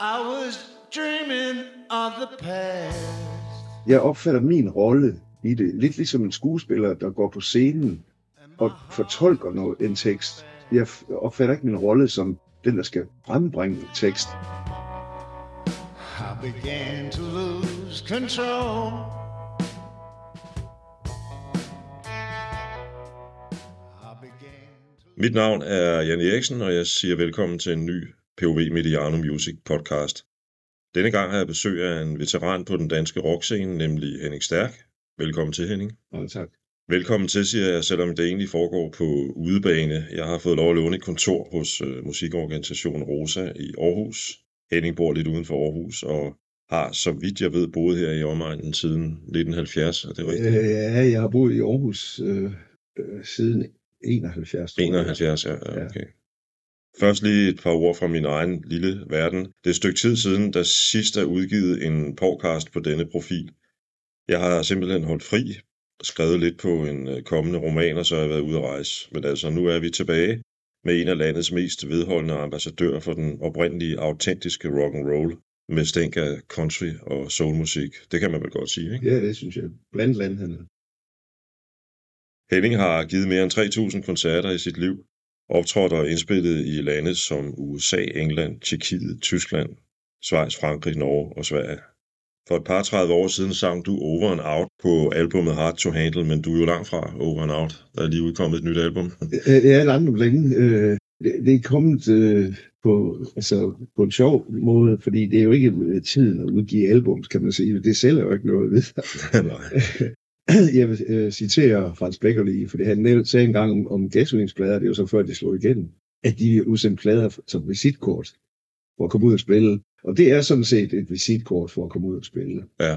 I was dreaming of the past. Jeg opfatter min rolle i det lidt ligesom en skuespiller, der går på scenen og fortolker noget, en tekst. Jeg opfatter ikke min rolle som den, der skal frembringe en tekst. I began to lose control. Mit navn er Jan Eriksen, og jeg siger velkommen til en ny POV Mediano Music podcast. Denne gang har jeg besøg af en veteran på den danske rockscene, nemlig Henning Stærk. Velkommen til, Henning. Og tak. Velkommen til, siger jeg, selvom det egentlig foregår på udebane. Jeg har fået lov at låne et kontor hos øh, musikorganisationen Rosa i Aarhus. Henning bor lidt uden for Aarhus og har, så vidt jeg ved, boet her i omegnen siden 1970. Er det rigtigt? Øh, ja, jeg har boet i Aarhus øh, øh, siden 71. tror jeg. 71, ja, ja, okay. Først lige et par ord fra min egen lille verden. Det er et stykke tid siden, der sidst er udgivet en podcast på denne profil. Jeg har simpelthen holdt fri, skrevet lidt på en øh, kommende roman, og så har jeg været ude at rejse. Men altså, nu er vi tilbage med en af landets mest vedholdende ambassadører for den oprindelige, autentiske rock and roll med stænk af country og soulmusik. Det kan man vel godt sige, ikke? Ja, det synes jeg. Blandt land han er. Henning har givet mere end 3.000 koncerter i sit liv, optrådt og indspillet i lande som USA, England, Tjekkiet, Tyskland, Schweiz, Frankrig, Norge og Sverige. For et par 30 år siden sang du Over and Out på albumet Hard to Handle, men du er jo langt fra Over and Out. Der er lige udkommet et nyt album. Jeg er langt om længe. Øh, det, det er kommet øh, på, altså, på en sjov måde, fordi det er jo ikke øh, tiden at udgive albums, kan man sige. Det sælger jo ikke noget ved. Nej. Jeg vil øh, citere Frans Beckerli, for han sagde engang om, om gasolins-plader, det er jo så før de slog igen, at de udsendte plader som visitkort for at komme ud og spille. Og det er sådan set et visitkort for at komme ud og spille. Ja,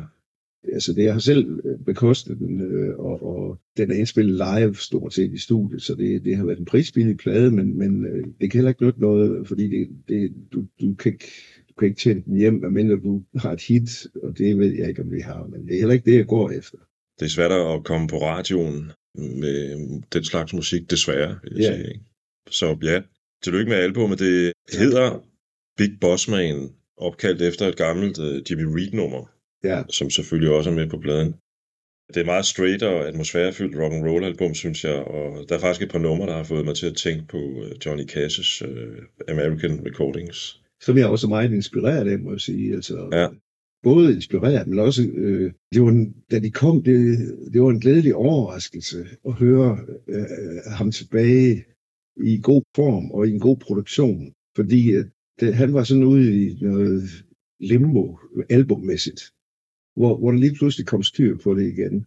Altså det jeg har selv øh, bekostet den, øh, og, og den er indspillet live stort set i studiet, så det, det har været en prisbillig plade, men, men øh, det kan heller ikke nytte noget, fordi det, det, du, du, kan ikke, du kan ikke tjene den hjem, medmindre du har et hit, og det ved jeg ikke, om vi har, men det er heller ikke det, jeg går efter. Det er svært at komme på radioen med den slags musik, desværre, vil jeg Ja. sige. Ikke? Så ja, tillykke med albumet. Det hedder Big Boss Man, opkaldt efter et gammelt uh, Jimmy Reed-nummer. Ja, som selvfølgelig også er med på pladen. Det er meget straight og atmosfærefyldt rock and roll album, synes jeg, og der er faktisk et par numre, der har fået mig til at tænke på øh, Johnny Cash's uh, American Recordings. som jeg også er meget inspireret af, må jeg sige. Altså, Ja. Både inspireret, men også, øh, det var en, da de kom, det, det var en glædelig overraskelse at høre øh, ham tilbage i god form og i en god produktion. Fordi øh, at det, han var sådan ude i noget limbo albummæssigt, hvor, hvor der lige pludselig kom styr på det igen.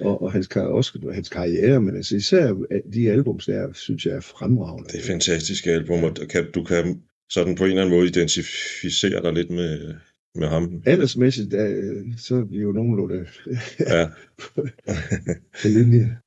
Og, og hans, kar- også hans karriere, men altså især øh, de album, der, synes jeg er fremragende. Det er fantastiske album, og kan, du kan sådan på en eller anden måde identificere dig lidt med, med ham. Aldersmæssigt, der, så er vi jo nogenlunde Ja. på linje.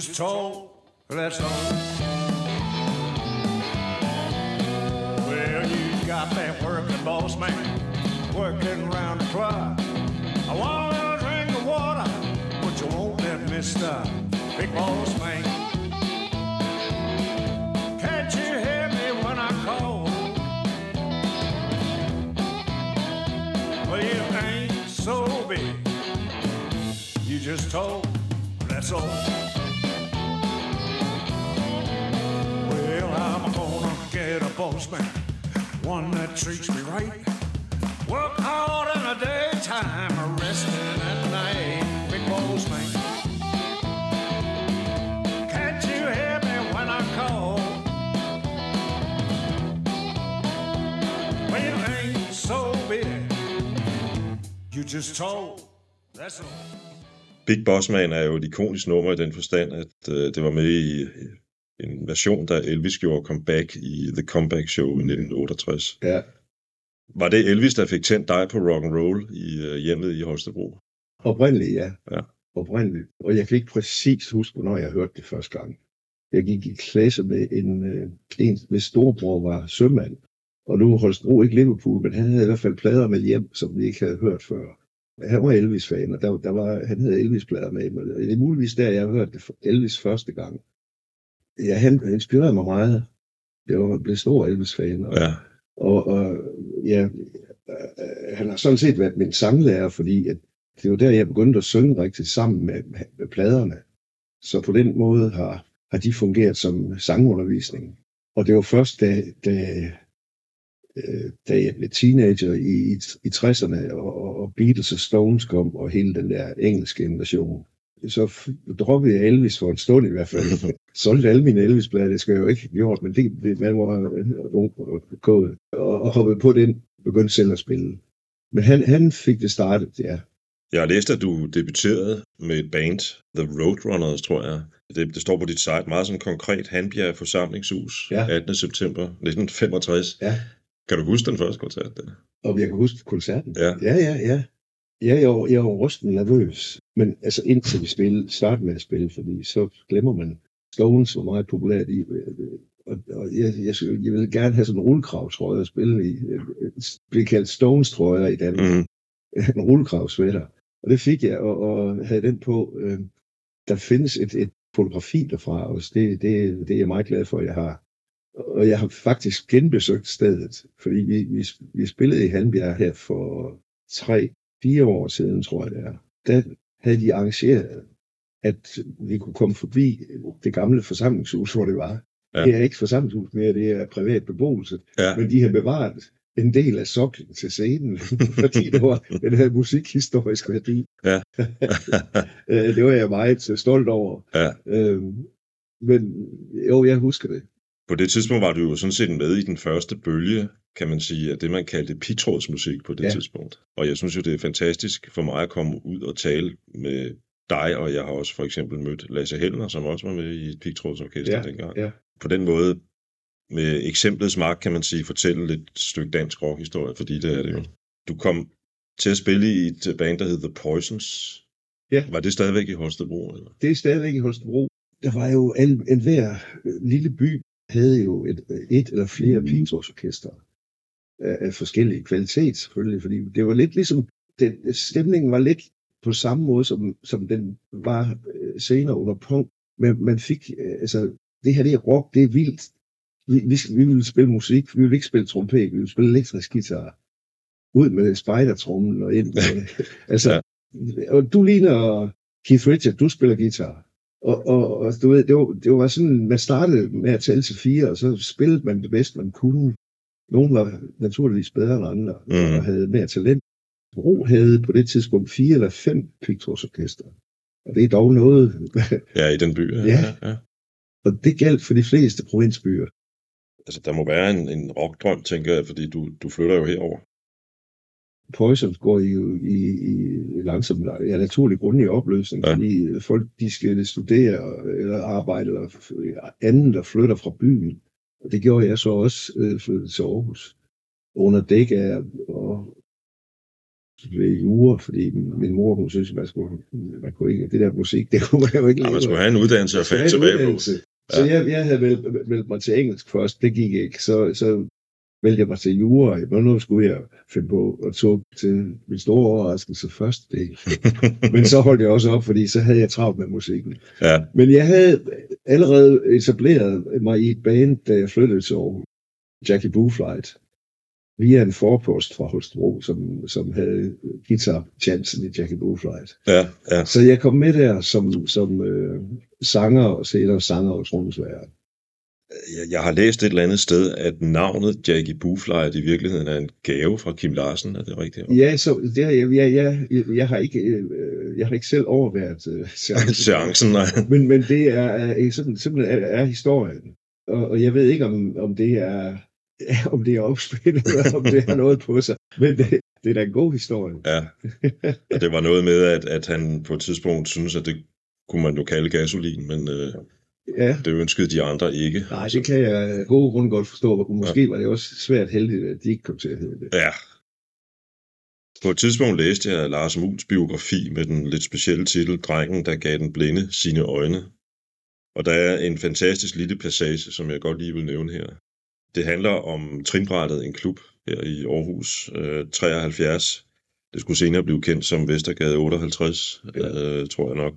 Just tall, that's all. Well, you got that working boss man working around the clock. I want a drink of water, but you won't let me stop. Big boss man. Can't you hear me when I call? Well, you ain't so big. You just told, that's all. I'm gonna get a boss man, one that treats me right. Work hard in the daytime, resting at night. Big boss man. Can't you hear me when I call? Well, you ain't so big. You just told. That's all. Big Boss Man er jo et ikonisk nummer i den forstand, at øh, det var med i en version, da Elvis gjorde comeback i The Comeback Show i 1968. Ja, Var det Elvis, der fik tændt dig på rock and roll i øh, hjemmet i Holstebro? oprindeligt ja. Ja. Oprindeligt. Og jeg kan ikke præcis huske, hvornår jeg hørte det første gang. Jeg gik i klasse med en, øh, en hvis storebror var sømand. Og nu Holstebro ikke Liverpool, men han havde i hvert fald plader med hjem, som vi ikke havde hørt før. Han var Elvis-fan, og der, der var, han havde Elvis-plader med. Men det er muligvis der, jeg hørte det- Elvis første gang. Ja, han inspirerede mig meget. Jeg var blev stor Elvis-fan, og, Ja, og, og ja, han har sådan set været min sanglærer, fordi at det var der, jeg begyndte at synge rigtig sammen med, med, med pladerne. Så på den måde har, har de fungeret som sangundervisning. Og det var først, da, da, øh, da jeg blev teenager i, i, i 60'erne, og, og Beatles og Stones kom, og hele den der engelske invasion, så droppede jeg Elvis for en stund i hvert fald. Solgte alle mine Elvis-plader, det skal jeg jo ikke have gjort, men det, det man var øh, ung og gået, og, og hoppede på den, begyndte selv at spille. Men han, han fik det startet, ja. Jeg har læst, at du debuterede med et band, The Roadrunners, tror jeg. Det, det står på dit site meget sådan konkret. Hanbjerg Forsamlingshus, Ja. 18. september 1965. Ja. Kan du huske den første koncert? Der? Og jeg kan huske koncerten. Ja. Ja, ja, ja. Ja, jeg var, jeg var rystende nervøs. Men altså indtil vi spillede, startede med at spille, fordi så glemmer man, Stones var meget populært i. Og, og jeg, jeg, jeg ville gerne have sådan en rullekravtrøje at spille i. Det blev kaldt Stones trøjer i Danmark. Mm. en rullekravsvætter. Og det fik jeg, og, og havde den på. Øh, der findes et, et fotografi derfra også. Det, det, det er jeg meget glad for, at jeg har. Og jeg har faktisk genbesøgt stedet, fordi vi, vi, vi spillede i Hanbjerg her for tre, fire år siden, tror jeg det er. Der havde de arrangeret, at vi kunne komme forbi det gamle forsamlingshus, hvor det var. Ja. Det er ikke forsamlingshus mere, det er privat beboelse. Ja. Men de har bevaret en del af soklen til scenen, fordi det var, den havde musikhistorisk værdi. Ja. Øh, det var jeg meget øh, stolt over. Ja. Øhm, men jo, jeg husker det. På det tidspunkt var du jo sådan set med i den første bølge, kan man sige, af det, man kaldte pitrådsmusik på det ja. Tidspunkt. Og jeg synes jo, det er fantastisk for mig at komme ud og tale med dig, og jeg har også for eksempel mødt Lasse Hellner, som også var med i et pigtrådsorkester Ja, dengang. ja. På den måde, med eksemplets magt, kan man sige, fortælle lidt stykke dansk rockhistorie, fordi det er det jo. Du kom til at spille i et band, der hed The Poisons. Ja. Var det stadigvæk i Holstebro? Eller? Det er stadigvæk i Holstebro. Der var jo en, en hver lille by havde jo et, et eller flere Mm. pigtrådsorkester af, af forskellige kvalitet selvfølgelig, fordi det var lidt ligesom, den, stemningen var lidt på samme måde, som, som den var øh, senere under punkt, men man fik, øh, altså, det her det er rock, det er vildt. Vi, vi, vi ville spille musik, vi ville ikke spille trompet, vi ville spille elektrisk guitar. Ud med spejdertrummen og ind med, altså, og du ligner Keith Richards, du spiller guitar. Og, og, og du ved, det var, det var sådan, man startede med at tælle til fire, og så spillede man det bedst, man kunne. Nogle var naturligvis bedre end andre, Mm. og havde mere talent. Ro havde på det tidspunkt fire eller fem pigtrådsorkester. Og det er dog noget, Ja, i den by. Ja. ja, ja. og det galt for de fleste provinsbyer. Altså, der må være en, en rockdrøm, tænker jeg, fordi du, du flytter jo herover. Poisons går jo i, i langsomt, ja, naturlig grund i opløsning, Ja. ja. fordi folk de skal studere eller arbejde eller andet, der flytter fra byen. Og det gjorde jeg så også, øh, flyttede til Aarhus. Under dæk af og ved jure, fordi min mor, hun synes, man skulle, man kunne ikke, det der musik, det kunne man jo ikke Ja, man skulle have en uddannelse og falde tilbage på. uddannelse. Så jeg, jeg havde meldt, meldt mig til engelsk først, det gik ikke. Så, så meldte jeg mig til jura, men nu skulle jeg finde på og tog til min store overraskelse første del. Men så holdt jeg også op, fordi så havde jeg travlt med musikken. ja, Men jeg havde allerede etableret mig i et band, da jeg flyttede til Aarhus. Jackie Booflight. Via en forpost fra Holstebro, som, som havde guitar-chancen i Jackie Booflight. ja, ja. Så jeg kom med der som, som øh, sanger og senere sanger og trommeslager. Jeg, jeg har læst et eller andet sted, at navnet Jackie Booflight i virkeligheden er en gave fra Kim Larsen. Er det rigtigt? Ja, så det har jeg, jeg, jeg, jeg, har ikke, øh, jeg har ikke selv overværet øh, seancen. Seancen, nej. Men, men det er, er sådan, simpelthen er, er historien. Og, og jeg ved ikke, om, om det er om det er opspillet, eller om det har noget på sig. Men det, det er da en god historie. Ja. Og det var noget med, at, at han på et tidspunkt synes, at det kunne man jo kalde gasolin, men øh, Ja, Det ønskede de andre ikke. nej, det kan jeg gode grunde godt forstå. Måske ja. var det også svært heldigt, at de ikke kom til at hedde det. Ja. På et tidspunkt læste jeg Lars Muls biografi med den lidt specielle titel Drengen, der gav den blinde sine øjne. Og der er en fantastisk lille passage, som jeg godt lige vil nævne her. Det handler om Trinbrættet, en klub her i Aarhus øh, 73. Det skulle senere blive kendt som Vestergade 58, Ja. øh, tror jeg nok.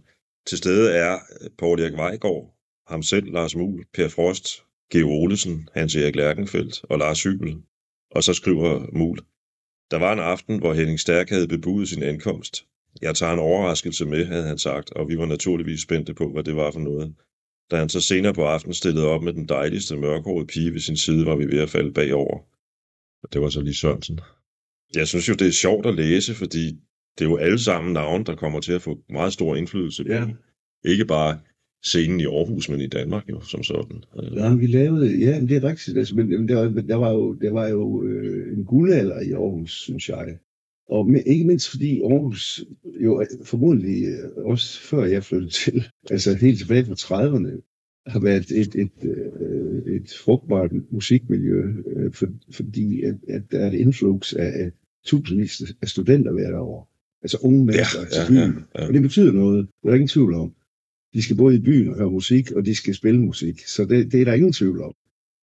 Til stede er Paul Erik Vejgaard, ham selv, Lars Muhl, Per Frost, Geo Olesen, Hans Erik Lærkenfeldt og Lars Hybel. Og så skriver Muhl, der var en aften, hvor Henning Stærk havde bebudet sin ankomst. Jeg tager en overraskelse med, havde han sagt, og vi var naturligvis spændte på, hvad det var for noget. Da han så senere på aftenen stillede op med den dejligste mørkhårede pige ved sin side, var vi ved at falde bagover. Og det var så lige Sørensen. Jeg synes jo, det er sjovt at læse, fordi det er jo alle sammen navne, der kommer til at få meget stor indflydelse på. Ja. Ikke bare scenen i Aarhus, men i Danmark jo, som sådan. Ja, vi lavede, ja, men det er rigtigt. Altså, men, der, var, der var jo, der var jo øh, en guldalder i Aarhus, synes jeg. Og med, ikke mindst fordi Aarhus jo formodentlig øh, også før jeg flyttede til, altså helt tilbage fra 30'erne, har været et, et, øh, et frugtbart musikmiljø, øh, for, fordi at, at der er et influx af, af tusindvis af studenter hvert år. Altså unge mennesker til ja, byen. ja, ja. Og det betyder noget. Det er der ingen tvivl om. De skal både i byen og høre musik, og de skal spille musik. Så det, det er der ingen tvivl om.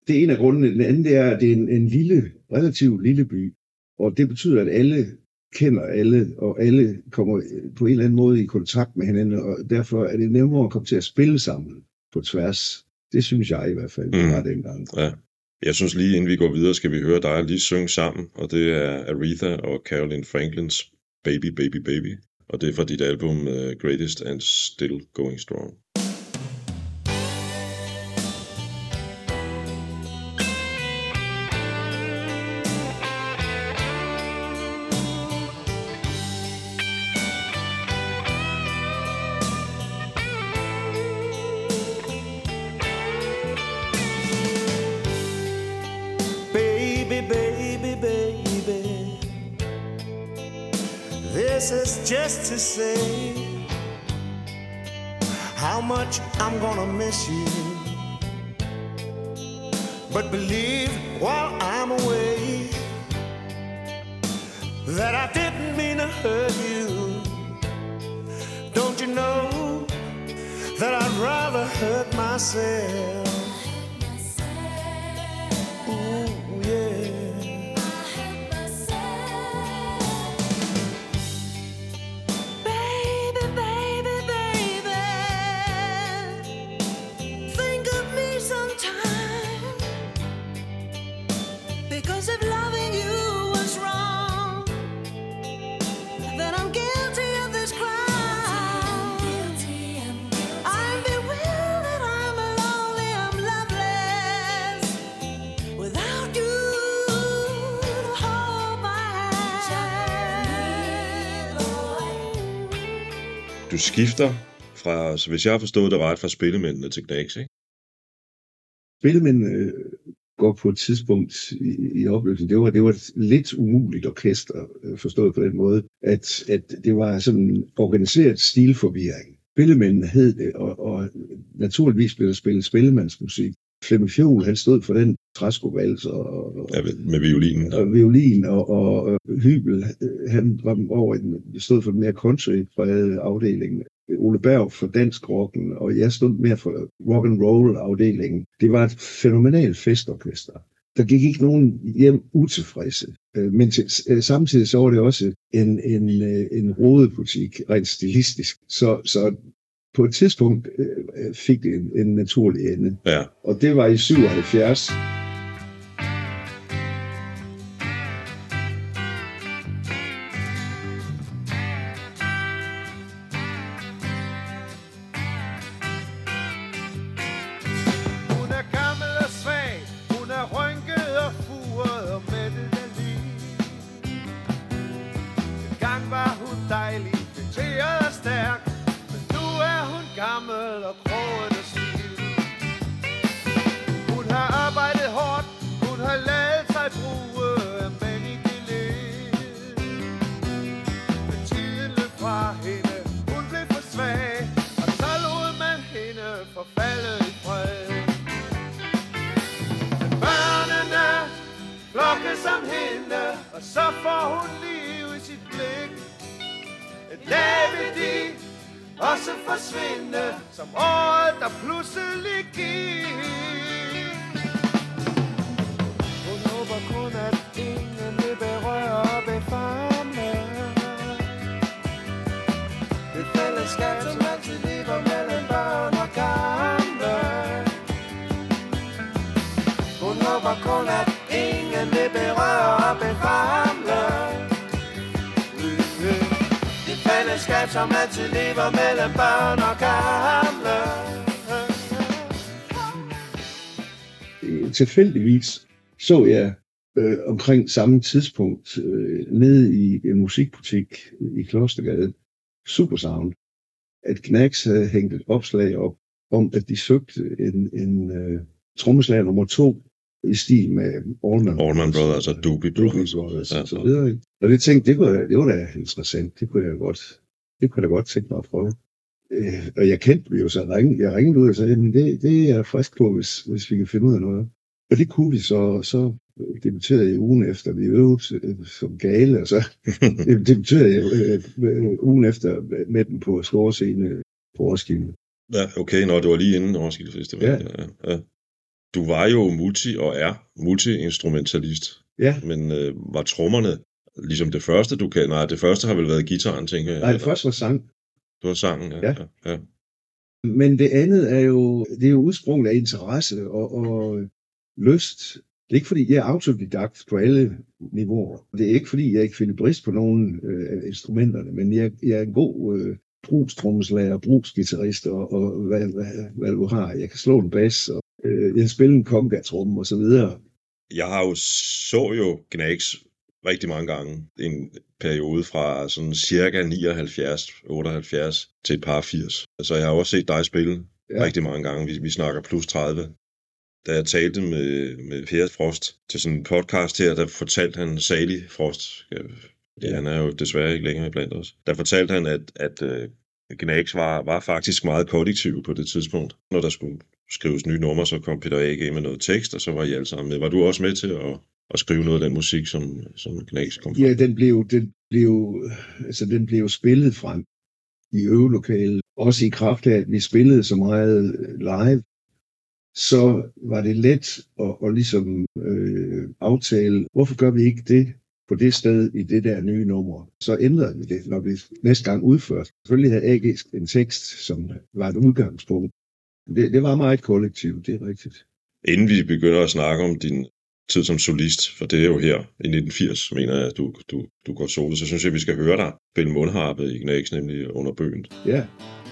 Det er en af grundene. Den anden det er, at det er en, en lille, relativt lille by. Og det betyder, at alle kender alle, og alle kommer på en eller anden måde i kontakt med hinanden, og derfor er det nemmere at komme til at spille sammen på tværs. Det synes jeg i hvert fald, det Mm. var dengang. Ja. Jeg synes lige inden vi går videre, skal vi høre dig lige synge sammen, og det er Aretha og Caroline Franklins Baby Baby Baby, og det er fra dit album uh, Greatest and Still Going Strong. Just to say how much I'm gonna miss you. But believe while I'm away that I didn't mean to hurt you. Don't you know that I'd rather hurt myself? Skifter fra, så hvis jeg har forstået det ret, fra spillemændene til Knacks, ikke? Spillemænd øh, går på et tidspunkt i, i opløsning. Det var, det var et lidt umuligt orkester, øh, forstået på den måde, at, at det var sådan en organiseret stilforvirring. Spillemændene hed det, og, og naturligvis blev der spillet spillemandsmusik. Flemming Fjol, han stod for den træskobals og, og, Ja, med- violinen. og violin, og, og, og Hybel, øh, han var over i den, stod for den mere country-prægede afdeling. Ole Berg for dansk rocken, og jeg stod mere for rock and roll afdelingen. Det var et fænomenalt festorkester. Der gik ikke nogen hjem utilfredse. Øh, Men til, øh, samtidig så var det også en, en, øh, en rodebutik, rent stilistisk. Så, så på et tidspunkt øh, fik det en, en naturlig ende. Ja, Og det var i 77. tilfældigvis så jeg øh, omkring samme tidspunkt øh, nede i en musikbutik i Klostergade, Supersound, at Knacks havde hængt et opslag op om, at de søgte en, en øh, trommeslager nummer to i stil med Allman, Allman Brothers og Doobie Brothers. Brothers Ja. og så videre. Og det tænkte, det kunne, det var da interessant. Det kunne jeg godt, det kunne jeg da godt tænke mig at prøve. Øh, og jeg kendte dem jo, så jeg ringede, jeg ringede ud og sagde, "Jamen, det, det er jeg frisk på, hvis, hvis vi kan finde ud af noget. Og det kunne vi så, så debuterede jeg ugen efter, vi øvede som gale, og så debuterede jeg øh, ugen efter med dem på store scene på Roskilde. Ja, okay, når det var lige inden Roskilde Festival. Ja. ja, ja. Du var jo multi og er multi-instrumentalist, Ja, men øh, var trommerne ligesom det første, du kan? Nej, det første har vel været gitaren, tænker jeg. nej, det første var sang, Det var sangen, ja. Ja. ja. ja. Men det andet er jo, det er jo udsprunget af interesse og, og lyst. Det er ikke fordi, jeg er autodidakt på alle niveauer. Det er ikke fordi, jeg ikke finder brist på nogen øh, af instrumenterne, men jeg, jeg er en god øh, brugstrommeslager, brugsgitarrist og, og hvad, hvad, hvad, du har. Jeg kan slå en bas, og øh, jeg kan spille en conga-tromme og så videre. Jeg har jo så jo Gnags rigtig mange gange. En periode fra sådan cirka 79, 78 til et par 80. Så jeg har også set dig spille ja. rigtig mange gange. Vi, vi snakker plus 30. Da jeg talte med, med Per Frost til sådan en podcast her, der fortalte han, Sali Frost, fordi Ja. han er jo desværre ikke længere blandt os, der fortalte han, at, at uh, Gnags var, var faktisk meget kollektiv på det tidspunkt. Når der skulle skrives nye numre, så kom Peter A.G. med noget tekst, og så var I alle sammen med. Var du også med til at, at skrive noget af den musik, som, som Gnags kom fra? Ja, den blev, den blev, altså den blev spillet frem i øvelokalet. Også i kraft af, at vi spillede så meget live, så var det let at, at ligesom øh, aftale, hvorfor gør vi ikke det på det sted i det der nye nummer. Så ændrede vi det, når vi næste gang udførte. Selvfølgelig havde AG en tekst, som var et udgangspunkt. Det, det var meget kollektivt, det er rigtigt. Inden vi begynder at snakke om din tid som solist, for det er jo her i 1980, mener jeg, at du, du, du går solo, så synes jeg, at vi skal høre dig spille mundharpe i Gnags, nemlig under bøgen. Ja, Lun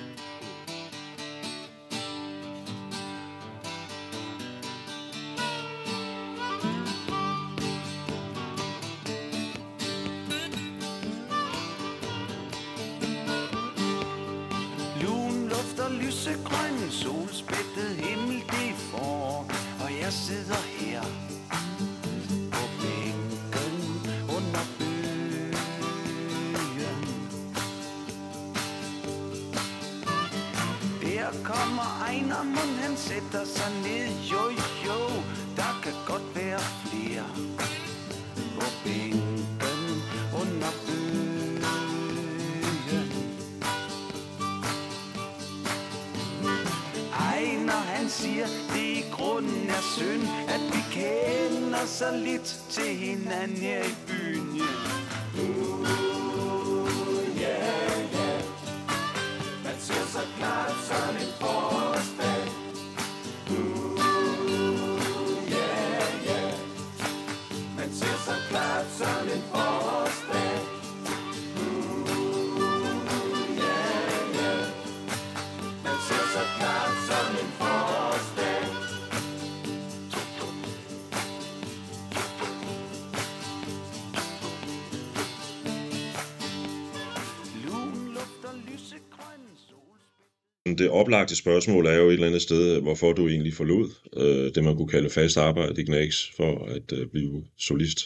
Det oplagte spørgsmål er jo et eller andet sted, hvorfor du egentlig forlod øh, det, man kunne kalde fast arbejde i Gnags, for at øh, blive solist.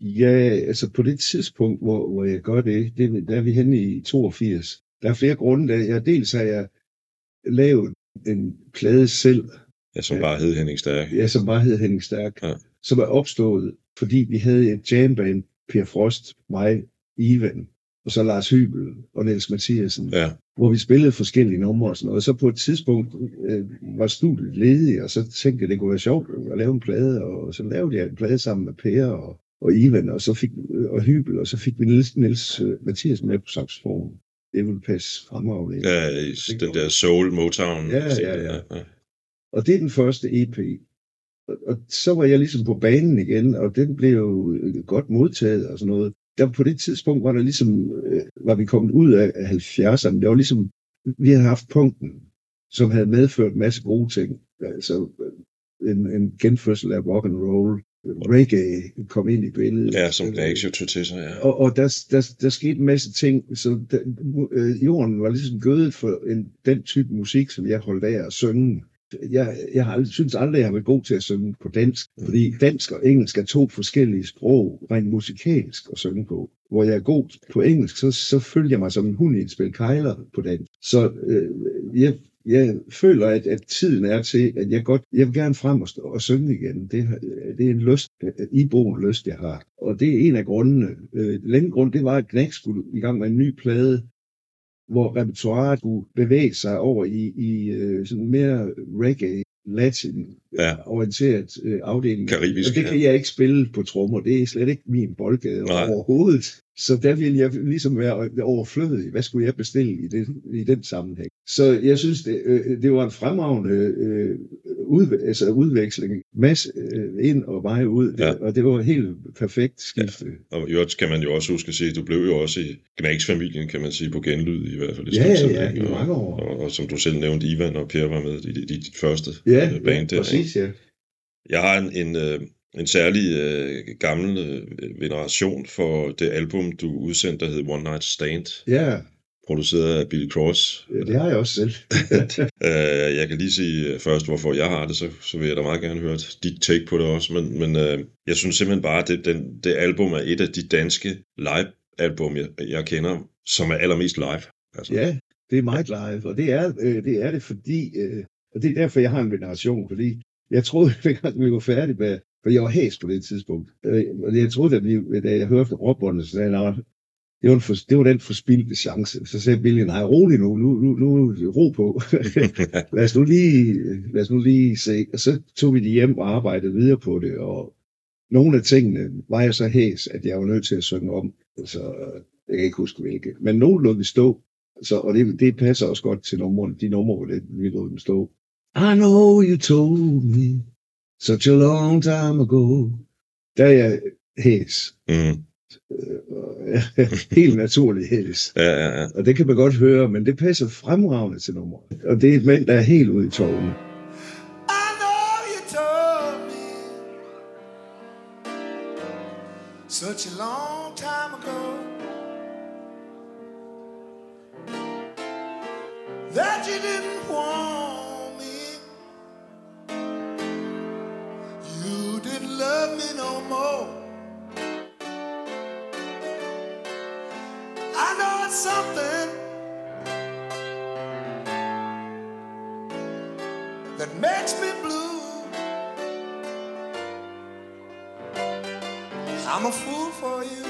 Ja, altså på det tidspunkt, hvor, hvor jeg gør det, det, der er vi henne i 82. Der er flere grunde. Der. Jeg, dels har jeg lavet en plade selv, Ja, som Ja. bare hed Henning Stærk. ja, som bare hed Henning Stærk, Ja. som er opstået fordi vi havde et jamband, Per Frost, mig, Ivan, og så Lars Hybel og Niels Mathiasen, Ja, hvor vi spillede forskellige numre og sådan noget. Og så på et tidspunkt øh, var studiet ledigt, og så tænkte jeg, det kunne være sjovt at lave en plade, og så lavede jeg en plade sammen med Per og, og Ivan, og så fik og Hybel, og så fik vi Niels, Niels øh, Mathiasen med på saxofon. Det ville passe fremragende. ja i den der Soul Motown. Ja, ja, ja. Og det er den første EP. Og, og så var jeg ligesom på banen igen, og den blev jo godt modtaget og sådan noget. Der på det tidspunkt var der ligesom, øh, var vi kommet ud af af 70'erne. Det var ligesom, vi havde haft punkten, som havde medført en masse gode ting. Altså øh, en, en genfødsel af rock and roll. Reggae kom ind i billedet. Ja, som jo tog til sig, ja. Og, og der, der, der skete en masse ting, så der, øh, jorden var ligesom gødet for en, den type musik, som jeg holdt af at synge. Jeg, jeg har synes aldrig, jeg har været god til at synge på dansk, fordi dansk og engelsk er to forskellige sprog, rent musikalsk at synge på. Hvor jeg er god på engelsk, så, så følger jeg mig som en hund i et spil kejler på dansk. Så øh, jeg, jeg føler, at, at tiden er til, at jeg godt, jeg vil gerne frem og, stå, og synge igen. Det, det er en lyst, iboende lyst, jeg har. Og det er en af grundene. Øh, den grund, det var, at Knæk skulle i gang med en ny plade, hvor repertoireet skulle bevæge sig over i, i øh, sådan mere reggae, latin, Ja. orienteret øh, afdeling. Karibisk, Og det ja. kan jeg ikke spille på trommer. Det er slet ikke min boldgade Nej. overhovedet. Så der ville jeg ligesom være overflødig. Hvad skulle jeg bestille i, det, i den sammenhæng? Så jeg synes, det, øh, det var en fremragende øh, udve- altså udveksling. Masse øh, ind og vej ud. Ja. Og det var helt perfekt skifte. Og i øvrigt kan man jo også huske at sige, at du blev jo også i Gnags-familien, kan man sige, på genlyd i hvert fald. et Ja, stykke ja, ja, i mange år. Og, og, og som du selv nævnte, Ivan og Per var med i de første Ja, øh, band ja der. præcis, ja. Jeg har en, en, øh, en særlig øh, gammel øh, veneration for det album, du udsendte, der hed One Night Stand, Ja, produceret af Billy Cross. det har jeg også selv. Øh, jeg kan lige sige øh, først, hvorfor jeg har det, så, så vil jeg da meget gerne høre dit take på det også. Men, men øh, jeg synes simpelthen bare, at det, den, det album er et af de danske live-album, jeg, jeg kender, som er allermest live. Altså, Ja, det er meget live, og det er, øh, det, er det, fordi, øh, og det er derfor, jeg har en veneration, fordi jeg troede, at vi var færdige med, for jeg var hæs på det tidspunkt, øh, og jeg troede, at vi, da jeg hørte råbåndet, så sagde jeg, "Nå, det var, for, det var den forspildte chance. Så sagde Billy, nej, rolig nu, nu, nu, nu ro på. lad, os nu lige, lad os nu lige se. Og så tog vi det hjem og arbejdede videre på det, og nogle af tingene var jeg så hæs, at jeg var nødt til at synge om. Så jeg kan ikke huske hvilke. Men nogle lod vi stå, så, og det, det passer også godt til numrene, de numre, hvor det, vi lod dem stå. I know you told me such a long time ago. Der er jeg hæs. mm, Helt naturlig hæs. ja, ja, ja. Og det kan man godt høre, men det passer fremragende til nummeret. Og det er et mænd, der er helt ude i tårne. Makes me blue. I'm a fool for you.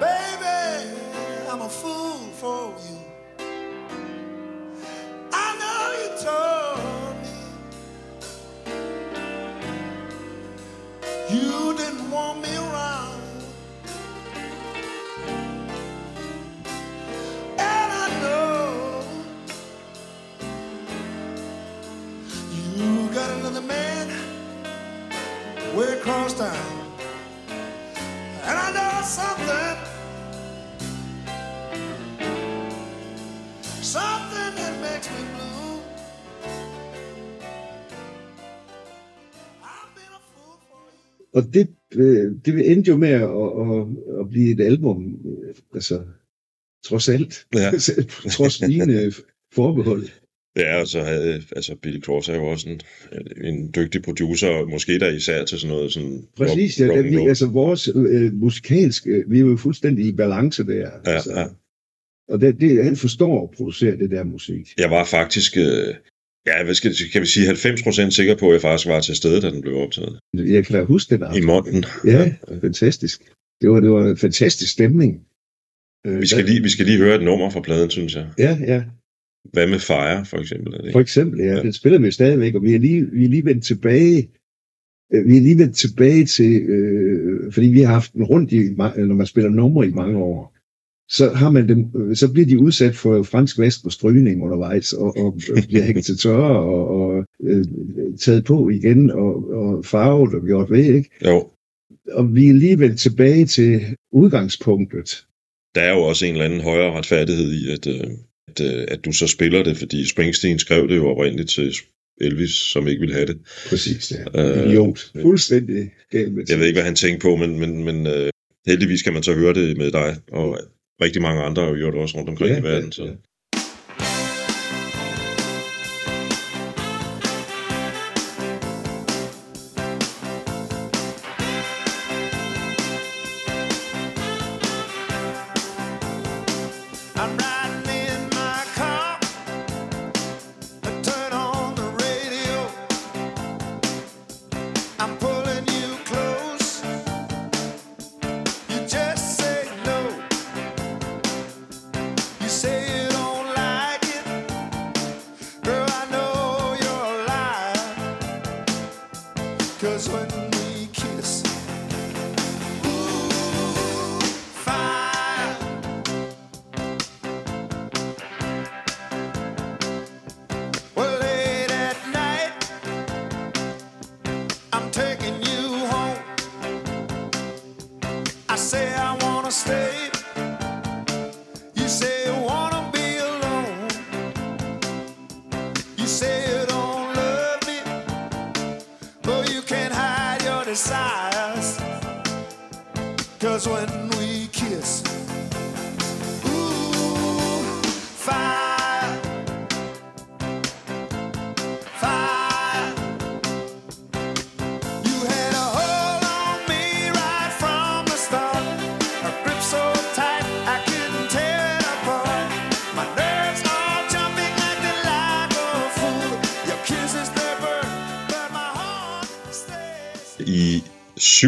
Baby, I'm a fool for you. Og det, øh, det endte jo med at, at, at blive et album, øh, altså trods alt, Ja. trods mine forbehold. Ja, og så havde, altså Billy Cross er jo også en, en dygtig producer, og måske der især til sådan noget sådan Præcis, ja, rock, rock vi, altså vores øh, musikalske, vi er jo fuldstændig i balance der. Ja, altså. ja. Og det, det, han forstår at producere det der musik. Jeg var faktisk, øh, Ja, hvad skal, kan vi sige 90% sikker på, at jeg faktisk var til stede, da den blev optaget. Jeg kan da huske den I aften. måneden. Ja, fantastisk. Det var, det var en fantastisk stemning. Øh, Vi skal, lige, vi skal lige høre et nummer fra pladen, synes jeg. Ja, ja. Hvad med Fire, for eksempel? Er det For eksempel, ja. Ja. Den spiller vi stadigvæk, og vi er lige, vi er lige vendt tilbage. øh, Vi er lige vendt tilbage til, øh, fordi vi har haft den rundt, i, når man spiller numre i mange år, så, har man dem, øh, så bliver de udsat for fransk vest og strygning undervejs, og, og bliver hængt til tørre, og, og øh, taget på igen, og, og farvet og gjort ved, ikke? Jo, Og vi er lige vendt tilbage til udgangspunktet. der er jo også en eller anden højere retfærdighed i, at, øh, at, øh, at du så spiller det, fordi Springsteen skrev det jo oprindeligt til Elvis, som ikke ville have det. Præcis, ja. Øh, Idiot. Fuldstændig galt. Jeg ved ikke, hvad han tænkte på, men, men, men heldigvis kan man så høre det med dig, og rigtig mange andre har jo gjort også rundt omkring Ja, i verden. Så. ja.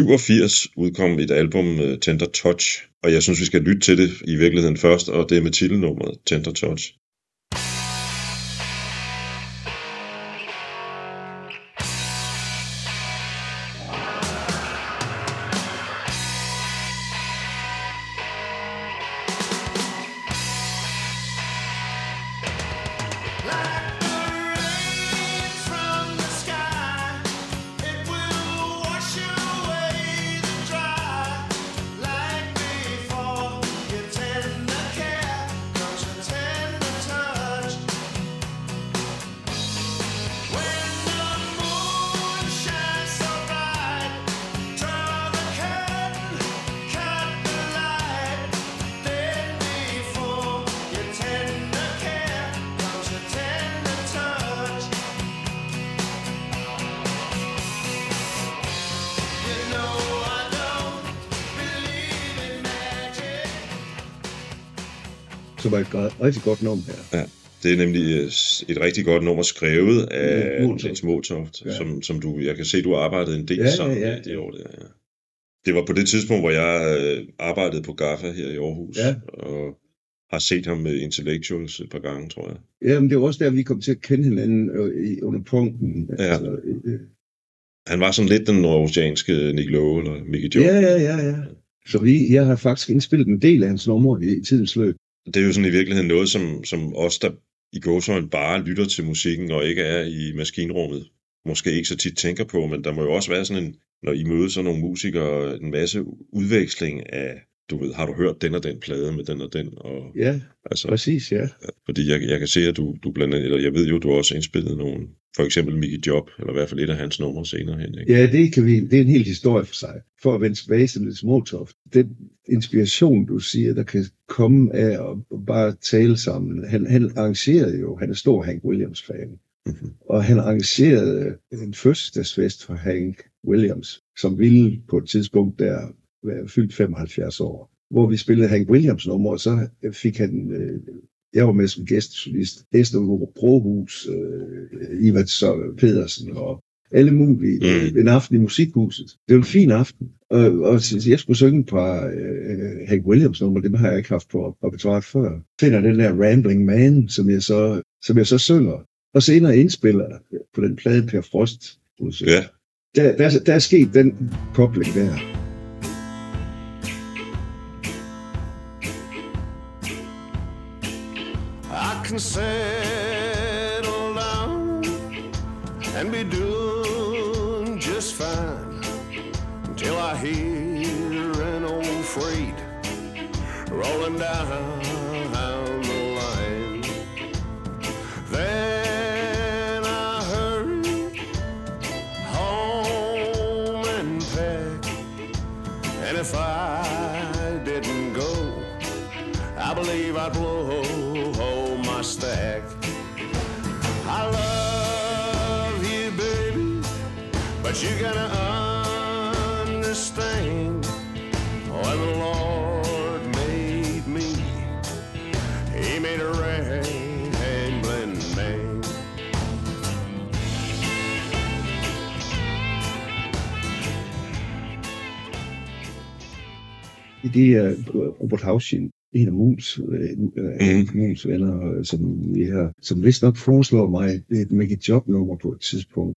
87 udkom et album, øh, Tender Touch, og jeg synes, vi skal lytte til det i virkeligheden først, og det er med titelnummeret Tender Touch. Så var det et godt- rigtig godt nummer her. Det er nemlig øh, et rigtig godt nummer skrevet af Motoft. Jens Motoft, ja. Ja. som, som du, jeg kan se, du har arbejdet en del Ja, ja, sammen ja. med det år. Der, ja. Det var på det tidspunkt, hvor jeg øh, arbejdede på GAFFA her i Aarhus, Ja. og har set ham med Intellectuals et par gange, tror jeg. Jamen, det var også der, vi kom til at kende hinanden øh, under punkten. Ja. Altså, Han var sådan lidt den norwegianske Nick Lowe eller Mickey Jones. ja, ja, ja, ja. Så vi, jeg har faktisk indspillet en del af hans numre i, i tidens løb. Det er jo sådan i virkeligheden noget, som, som os, der i gåsøjne bare lytter til musikken og ikke er i maskinrummet, måske ikke så tit tænker på, men der må jo også være sådan en, når I møder sådan nogle musikere, en masse udveksling af, du ved, har du hørt den og den plade med den og den, og Ja, altså, præcis, ja. fordi jeg, jeg kan se, at du, du blandt andet, eller jeg ved jo, du har også indspillet nogle, for eksempel Mickey Job, eller i hvert fald et af hans numre senere hen, ikke? Ja, det, kan vi, det er en hel historie for sig. For at vende tilbage til lidt småtoft. Den inspiration, du siger, der kan komme af at bare tale sammen. Han, han arrangerede jo, han er stor Hank Williams-fan, Mhm. og han arrangerede en fødselsdagsfest for Hank Williams, som ville på et tidspunkt der være fyldt 75 år, hvor vi spillede Hank Williams nummer, og så fik han øh, Jeg var med som gæstesolist. Esther Brohus, øh, Ivar Sø- Pedersen og alle mulige. Mm. En aften i Musikhuset. Det var en fin aften. Og, og så- jeg skulle synge et par øh, Hank Williams nummer, det har jeg ikke haft på repertoire før. Finder den der Rambling Man, som jeg så, som jeg så synger. Og senere indspiller på den plade Per Frost. Ja. Der, der, der er sket den kobling der. I can settle down and be doing hear an old freight rolling down i de er Robert Haushin, en af Mus, øh, Mhm. Mus venner, øh, som vi har, som vist nok foreslår mig et make et job nummer på et tidspunkt.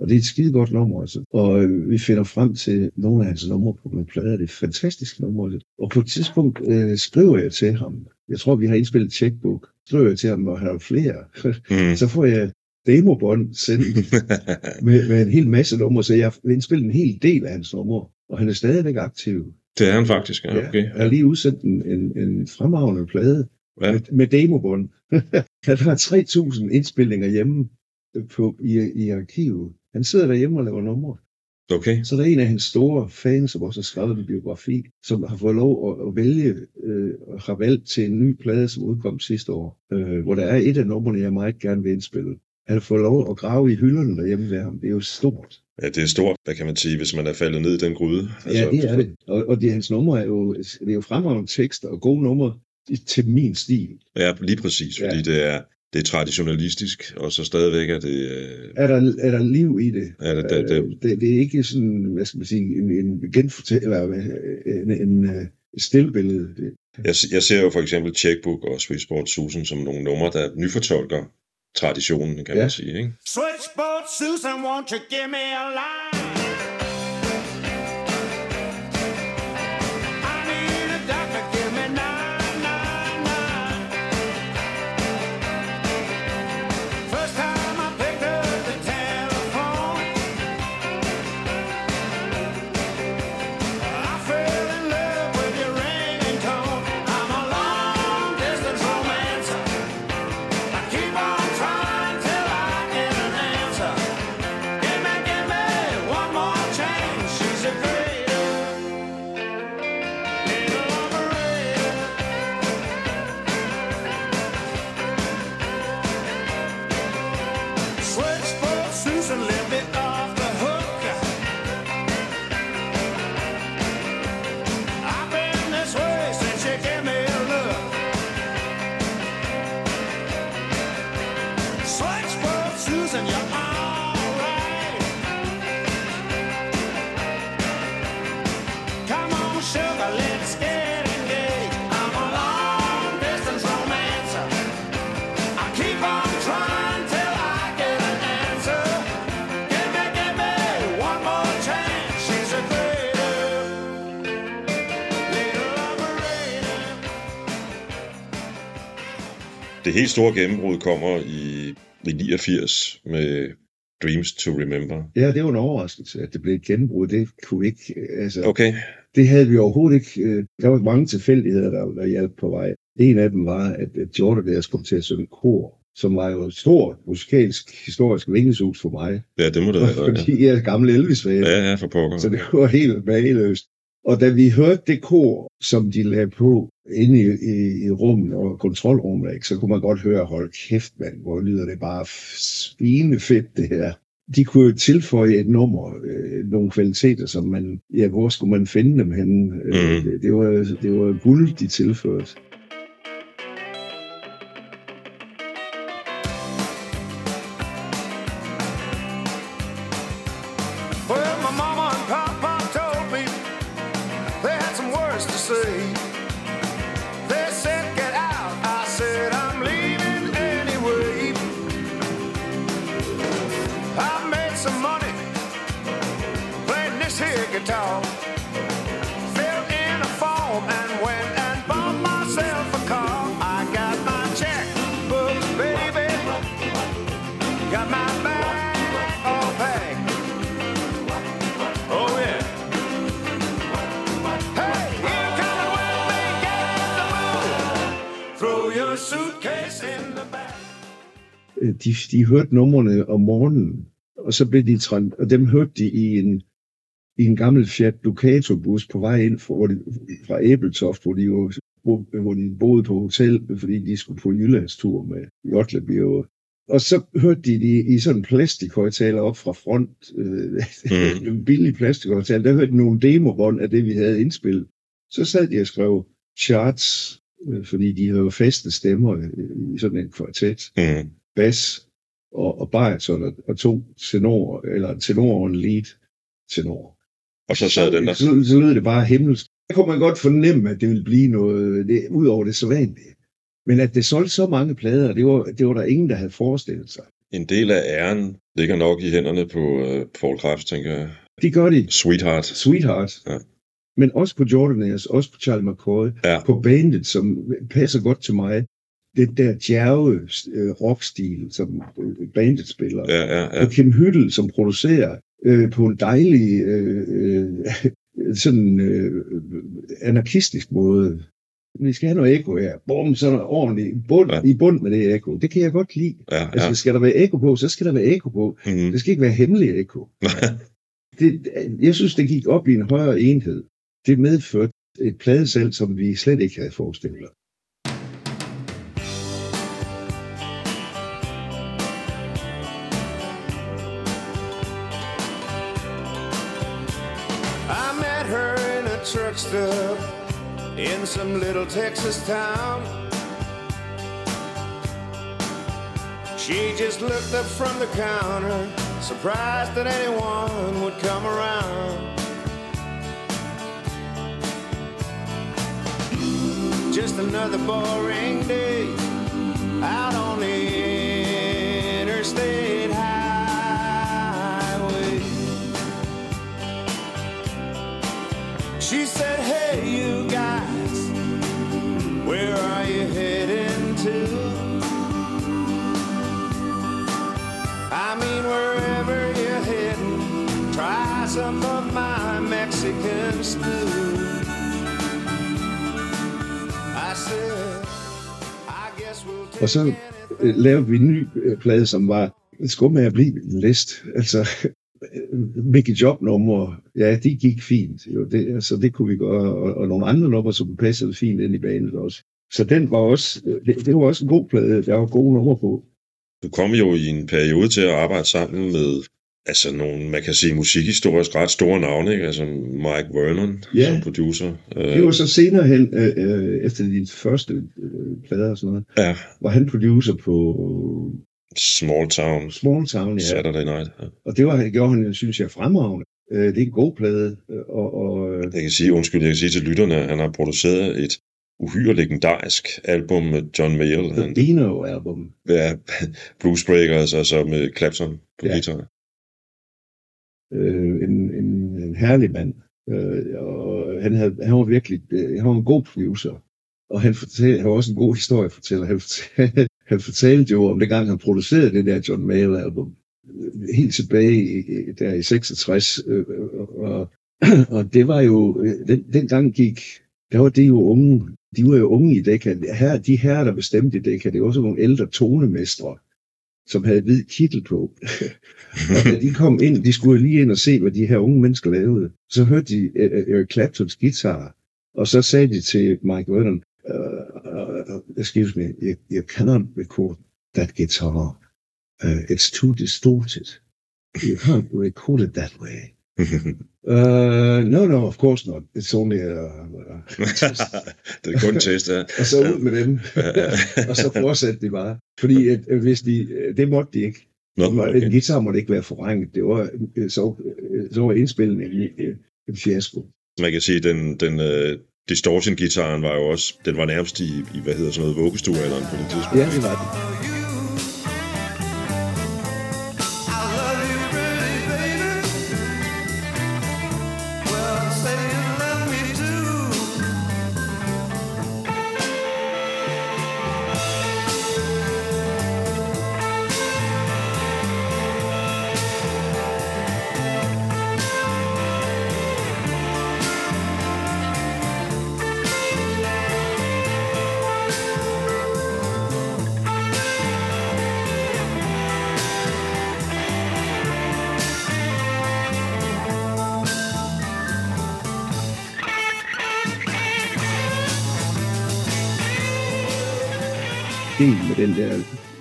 Og det er et skide godt nummer, altså. Og øh, vi finder frem til nogle af hans numre på nogle plader. Det er fantastiske numre. Og på et tidspunkt øh, skriver jeg til ham. Jeg tror, vi har indspillet et checkbook. Skriver jeg til ham, og han har flere. Mm. Så får jeg demobånd sendt med, med en hel masse numre, så jeg har indspillet en hel del af hans numre. Og han er stadigvæk aktiv. Det er han faktisk, ja. Okay. Jeg har lige udsendt en, en, en fremragende plade Ja. med, med demobånd. han har 3.000 indspilninger hjemme på, i, i arkivet. Han sidder derhjemme og laver numre. Okay. Så der er en af hans store fans, som også har skrevet en biografi, som har fået lov at, at vælge, øh, og har valgt til en ny plade, som udkom sidste år, øh, hvor der er et af numrene, jeg meget gerne vil indspille. Han har fået lov at grave i hylderne derhjemme ved ham. Det er jo stort. Ja, det er stort, hvad kan man sige, hvis man er faldet ned i den gryde. Altså, ja, det er det. Og, og det, hans numre er jo, det er jo fremragende tekster og gode numre til min stil. Ja, lige præcis, fordi Ja. det er, det er traditionalistisk, og så stadigvæk er det... øh, Er der, er der liv i det? Ja, det, det, det, Øh, det, det er ikke sådan, hvad skal man sige, en, en genfortæl, eller øh, en, en, en stillbillede. Jeg, jeg ser jo for eksempel Checkbook og Switchboard Susan som nogle numre, der nyfortolker traditionen, kan Ja. man sige. Ikke? Switchboard Susan, won't you give me a line? Det helt store gennembrud kommer i, i 89 med Dreams to Remember. ja, det var en overraskelse, at det blev et gennembrud. Det kunne ikke, øh, altså, Okay, det havde vi overhovedet ikke. øh, Der var mange tilfældigheder, der, der hjalp på vej. En af dem var, at, Jordan der kom til at synge kor, som var jo et stort musikalsk, historisk vingesus for mig. ja, det må det være. Fordi jeg er gammel Elvis-fan. ja, ja, for pokker. Så det var helt mageløst. Og da vi hørte det kor, som de lagde på inde i, i, i rummet og kontrolrummet, ikke, så kunne man godt høre, hold kæft mand, hvor lyder det bare svine fedt det her. De kunne jo tilføje et nummer, øh, nogle kvaliteter, som man, ja, hvor skulle man finde dem henne? Øh, Mhm. Det, det, var, det var guld, de tilførte. Hørte numrene om morgenen, og så blev de trænt, og dem hørte de i en, i en gammel Fiat Ducato-bus på vej ind fra, fra Æbeltoft, hvor de, jo, hvor, hvor de boede på hotel, fordi de skulle på Jyllandstur med Jotleby. Og, og så hørte de de i sådan en plastikhøjtaler op fra front, øh, Mm. en billig plastikhøjtaler, der hørte de nogle demobånd af det, vi havde indspillet. Så sad de og skrev charts, øh, fordi de havde jo faste stemmer øh, i sådan en kvartet Mm. bas og, og bariton og, og to tenorer, eller en tenor og en lead tenor. Og så sad den der. Så, så lød det bare himmelsk. Der kunne man godt fornemme, at det ville blive noget, det, ud over det sædvanlige. Men at det solgte så mange plader, det var, det var der ingen, der havde forestillet sig. En del af æren ligger nok i hænderne på uh, Paul Kraft, tænker jeg. Det gør de. Sweetheart. Sweetheart. Ja. Men også på Jordanaires, også på Charlie McCoy, Ja. på bandet, som passer godt til mig. Det der djerve øh, rockstil, som øh, bandet spiller. Ja, ja, ja. og Kim Hyttel, som producerer øh, på en dejlig, øh, øh, sådan øh, anarkistisk måde. Vi skal have noget ekko her. Bum, så er der ordentligt i bund, Ja. i bund med det ekko. Det kan jeg godt lide. ja, Ja. Altså, skal der være ekko på, så skal der være ekko på. Mm. Det skal ikke være hemmelig ekko. Det, jeg synes, det gik op i en højere enhed. Det medførte et pladesalg, som vi slet ikke havde forestillet os. In some little Texas town. She just looked up from the counter, surprised that anyone would come around. Just another boring day out on the Og så øh, lavede vi en ny øh, plade, som var skum med at blive en list. Altså, øh, Mickey Job numre, ja, de gik fint. Jo, det, altså, det kunne vi gøre, og, og nogle andre numre, som passede fint ind i banen også. Så den var også, øh, det, det var også en god plade, der var gode numre på. Du kom jo i en periode til at arbejde sammen med altså nogle, man kan sige, musikhistorisk ret store navne, ikke? Altså Mike Vernon Ja. som producer. Det var så senere hen, øh, øh, efter de første øh, plader og sådan noget, Ja, var han producer på Small Town, Small Town, ja. Saturday Night. Ja. Og det var, gjorde han, synes jeg, fremragende. Øh, det er en god plade, øh, og, og øh, Jeg kan sige, undskyld, jeg kan sige til lytterne, at han har produceret et uhyre legendarisk album med John Mayall. The Han, Dino album, ja, Blues Breakers, og så med Clapton på Ja. guitar øh, en, en, en herlig mand. Øh, og han, havde, han var virkelig øh, han var en god producer. Og han, fortalte, han var også en god historiefortæller. Han fortalte, han fortalte jo om det gang, han producerede det der John Mayall album. Øh, helt tilbage i, der i 66. Øh, og, og det var jo, Den, den, dengang gik, der var det jo unge, de var jo unge i Dekka. Her, de her, der bestemte i Dekka, det var også nogle ældre tonemestre, som havde hvid kittel på. Og da de kom ind, de skulle lige ind og se, hvad de her unge mennesker lavede. Så hørte de øh, øh, Eric Claptons guitar, og så sagde de til Mike Vernon, uh, uh, excuse me, you, you cannot record that guitar. Uh, it's too distorted. You can't record it that way. Uh, no, no, of course not. It's only a... a det er kun en test, ja. og så ud med dem. og så fortsatte de bare. Fordi at, hvis de, det måtte de ikke. Nå, Okay. En guitar måtte ikke være forvrænget. Det var, øh, så, øh, så var indspillingen en, en, fiasko. Man kan sige, den, den uh, distortion-gitaren var jo også, den var nærmest i, i hvad hedder sådan noget, vuggestuealderen på det tidspunkt. Ja, det var det.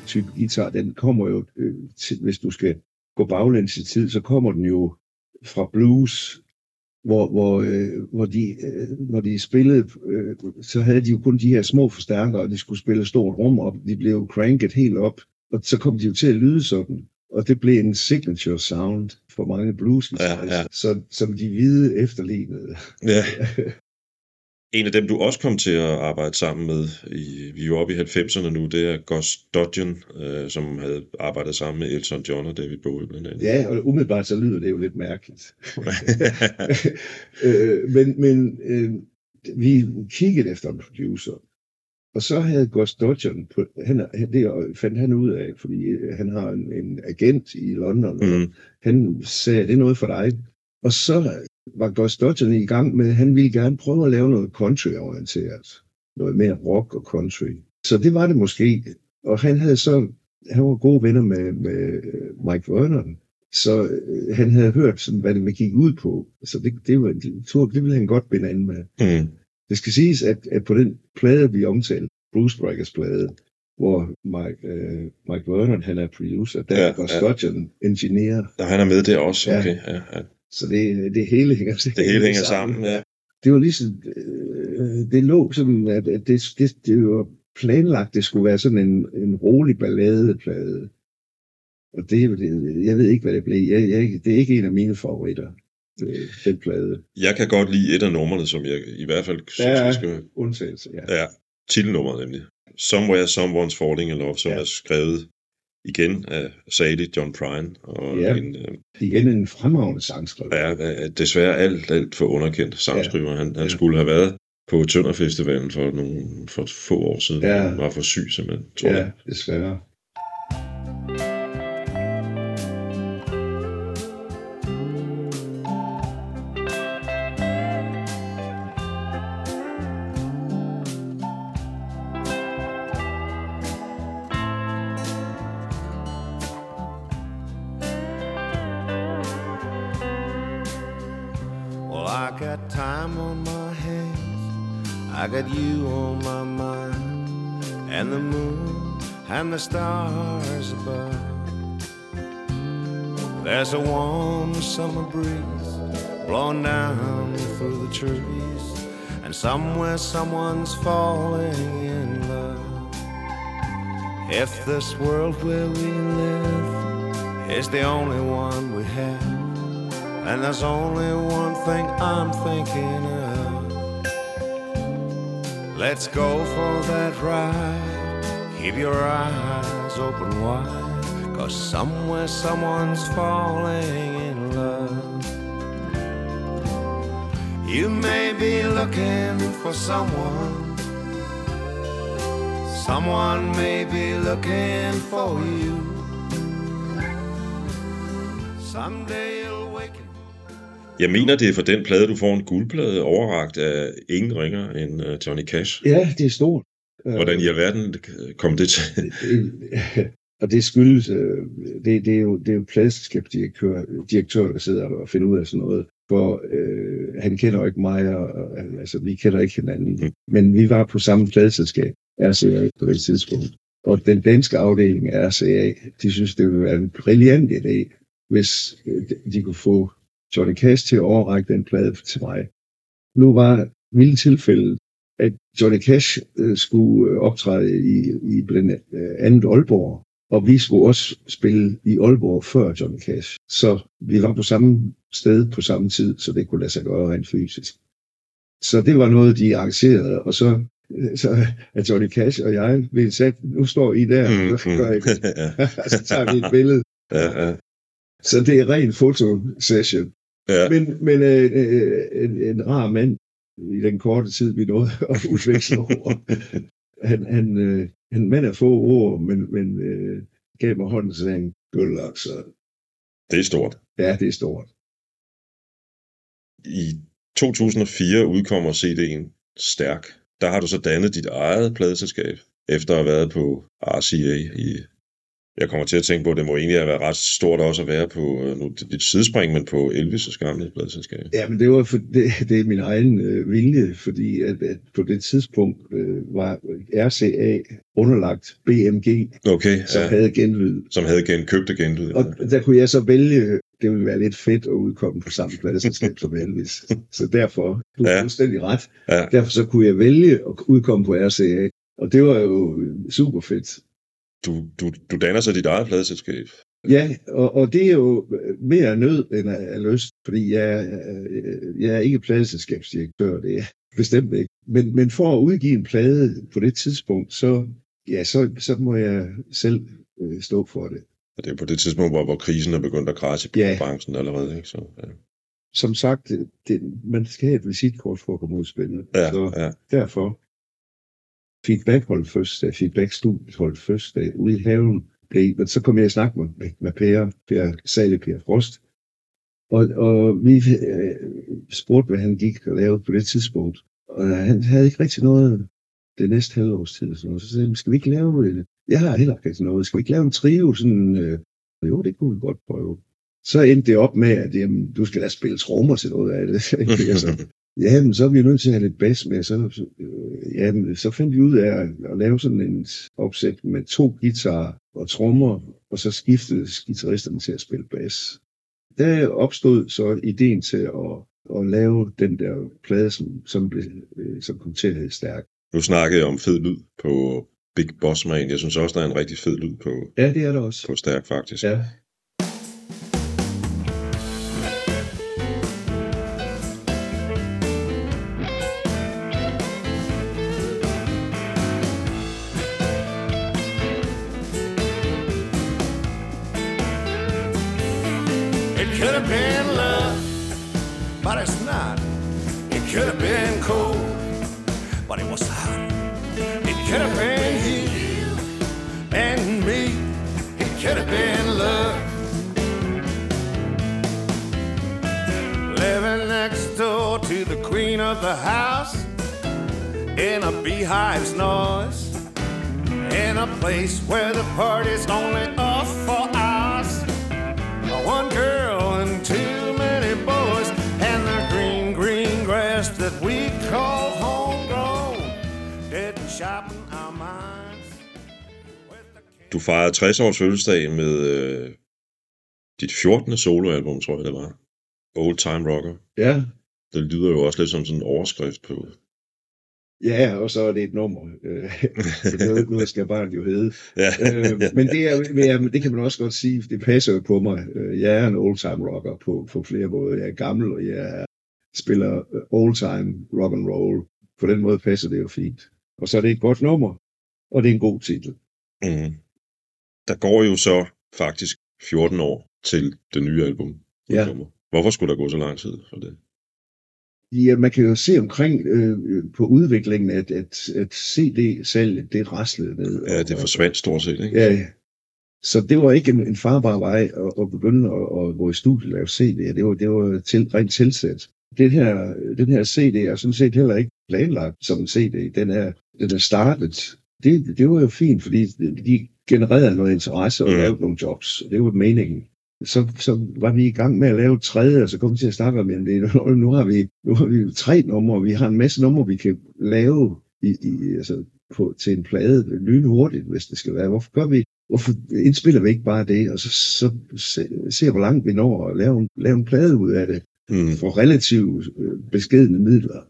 Type guitar, den kommer jo, øh, til, hvis du skal gå baglæns i tid, så kommer den jo fra blues, hvor, hvor, øh, hvor de, øh, når de spillede, øh, så havde de jo kun de her små forstærkere, og de skulle spille stort rum op. De blev jo cranket helt op, og så kom de jo til at lyde sådan. Og det blev en signature sound for mange blues Ja, ja. så, som de hvide efterlignede. Ja. En af dem, du også kom til at arbejde sammen med, i, vi er jo oppe i 90'erne nu, det er Gus Dudgeon, øh, som havde arbejdet sammen med Elton John og David Bowie blandt andet. Ja, og umiddelbart så lyder det jo lidt mærkeligt. øh, men men øh, vi kiggede efter en producer, og så havde Gus Dodgen, på, han, det fandt han ud af, fordi øh, han har en, en agent i London, og mm. han sagde, det er noget for dig. Og så var Dodgen i gang med, han ville gerne prøve at lave noget country-orienteret. Noget mere rock og country. Så det var det måske. Og han havde så, han var gode venner med, med øh, Mike Vernon. Så øh, han havde hørt, sådan, hvad det gik ud på. Så det, det, var, det, tror, det ville han godt binde an med. Mm. Det skal siges, at, at på den plade, vi omtalte, Bruce Breakers plade, hvor Mike, øh, Mike Vernon, han er producer, der Ja, ja, Gus ja. Dodgen engineer. Og han er med der også, Ja. okay. Ja, ja. Så det, det hele hænger, Det hele hænger sammen, ja. Det var ligesom, øh, det lå sådan, at, at det, det, det var planlagt, det skulle være sådan en, en rolig balladeplade. Og det, er det, jeg ved ikke, hvad det blev. Jeg, jeg, det er ikke en af mine favoritter, øh, den plade. Jeg kan godt lide et af numrene, som jeg i hvert fald synes, Ja. vi skal... Undtagelse, ja. Ja, titelnummeret nemlig. Somewhere Someone's Falling in Love, som Ja. er skrevet igen af Sadie John Prine, og Ja. en, øh, Igen en fremragende sangskriver. er, er desværre alt, alt for underkendt sangskriver. Han, han Ja. skulle have været på Tønderfestivalen for, nogle, for få år siden. Ja. Han var for syg simpelthen, tror Ja, jeg. desværre. Stars above. There's a warm summer breeze blowing down through the trees. And somewhere someone's falling in love. If this world where we live is the only one we have. And there's only one thing I'm thinking of. Let's go for that ride. Keep your eyes open wide. Cause somewhere someone's falling in love. You may be looking for someone. Someone may be looking for you. Someday you'll waken. Jeg mener, det er for den plade, du får en guldplade overragt af ingen ringer end uh, Johnny Cash. Ja, det er stort. Hvordan i alverden kom det til? Det- og det skyldes, øh, det, det er jo, det er jo pladselskabsdirektør, direktør, der sidder og finder ud af sådan noget. For øh, han kender jo ikke mig, og, og altså, vi kender ikke hinanden. Mm. Men vi var på samme pladselskab, RCA, på det tidspunkt. Og den danske afdeling af RCA, de synes, det ville være en brilliant idé, hvis øh, de- kunne få Johnny Cash til at overrække den plade til mig. Nu var vilde tilfældet, at Johnny Cash øh, skulle øh, optræde i, i blandt øh, andet Aalborg, og vi skulle også spille i Aalborg før Johnny Cash. Så vi var på samme sted på samme tid, så det kunne lade sig gøre rent fysisk. Så det var noget, de arrangerede, og så, så er Johnny Cash og jeg blev sat, nu står I der, Mm, mm, gør I det? så tager vi et billede. ja, ja, Så det er ren fotosession. ja. Men, men øh, øh, en, en rar mand i den korte tid, vi nåede at udveksle ord. Han, han, øh, han mand er få ord, men, men øh, gav mig hånden og sagde, good luck, så Det er stort. ja, det er stort. I 2004 udkommer CD'en Stærk. Der har du så dannet dit eget pladeselskab, efter at have været på RCA i Jeg kommer til at tænke på, at det må egentlig have været ret stort også at være på, øh, nu et sidespring, men på Elvis' gamle pladselskab. Ja, men det var for, det, det er min egen øh, vilje, fordi at, at på det tidspunkt øh, var RCA underlagt BMG, Okay, som ja, havde genlyd. som havde gen, købte genlyd. Og der kunne jeg så vælge, det ville være lidt fedt at udkomme på samme pladselskab som Elvis. Så derfor, du har Ja. ja. fuldstændig ret, Ja, derfor så kunne jeg vælge at udkomme på RCA. Og det var jo super fedt. Du, du, du danner så dit eget pladselskab. Ja, og, og det er jo mere nød end af, lyst, fordi jeg, øh, jeg er ikke pladeselskabsdirektør, det er bestemt ikke. Men, men for at udgive en plade på det tidspunkt, så, ja, så, så må jeg selv øh, stå for det. Og det er på det tidspunkt, hvor, hvor krisen er begyndt at krasse i Ja. branchen allerede. Ikke? Så, ja. Som sagt, det, man skal have et visitkort for at komme ud spille. Ja, Så ja. derfor feedback holdt første, feedback studiet holdt første ude i haven. Det, men så kom jeg i snak med, med, med Per, Per Sale Per Frost. Og, og vi øh, spurgte, hvad han gik og lavede på det tidspunkt. Og han havde ikke rigtig noget det næste halve års tid. og Så sagde han, skal vi ikke lave det? Jeg har heller ikke noget. Skal vi ikke lave en trio? Sådan, øh, jo, det kunne vi godt prøve. Så endte det op med, at jamen, du skal da spille trommer til noget af det. så, altså, Ja, men så er vi nødt til at have lidt bas med. Så, øh, ja, men så fandt vi ud af at, at lave sådan en opsæt med to guitarer og trommer, og så skiftede guitaristerne til at spille bas. Der opstod så ideen til at, at lave den der plade, som, som, blev, øh, som kom til at hedde Stærk. Nu snakkede jeg om fed lyd på Big Boss Man. Jeg synes også, der er en rigtig fed lyd på, Ja, det er der også. på Stærk, faktisk. Ja. Could have been love, but it's not. It could have been cold, but it was hot. It could have been you and me. It could have been love. Living next door to the queen of the house in a beehive's noise. In a place where the party's only off for us. One girl Du fejrede 60 års fødselsdag med øh, dit 14. soloalbum, tror jeg det var. Old Time Rocker. Ja, Det lyder jo også lidt som sådan en overskrift på... ja, og så er det et nummer. Øh, så det, nu skal barnet jo hedde. ja, øh, men det, er, ja, men det kan man også godt sige, det passer jo på mig. Øh, Jeg er en old-time rocker på, på flere måder. Jeg er gammel, og jeg spiller øh, old-time rock and roll. På den måde passer det jo fint. Og så er det et godt nummer, og det er en god titel. mm. Der går jo så faktisk 14 år til det nye album. Ja. udkommer. Hvorfor skulle der gå så lang tid for det? Ja, man kan jo se omkring øh, på udviklingen, at, at, at CD-salget, det raslede ned. Ja, det forsvandt stort set, ikke? Ja, ja. Så det var ikke en, en farbar vej at, at begynde at, at gå i studiet og lave CD'er. Det var, det var til, rent tilsæt. Den her, den her CD er sådan set heller ikke planlagt som en CD. Den er, den er startet. Det, det var jo fint, fordi de genererede noget interesse og Mm. lavede nogle jobs. Det var meningen. Så, så var vi i gang med at lave tredje, og så kom vi til at snakke om, at nu har vi, nu har vi tre numre, vi har en masse numre, vi kan lave i, i, altså på, til en plade lynhurtigt, hvis det skal være. Hvorfor gør vi, hvorfor indspiller vi ikke bare det, og så, så se, se hvor langt vi når at lave en, lave en plade ud af det Mm. for relativt øh, beskedne midler.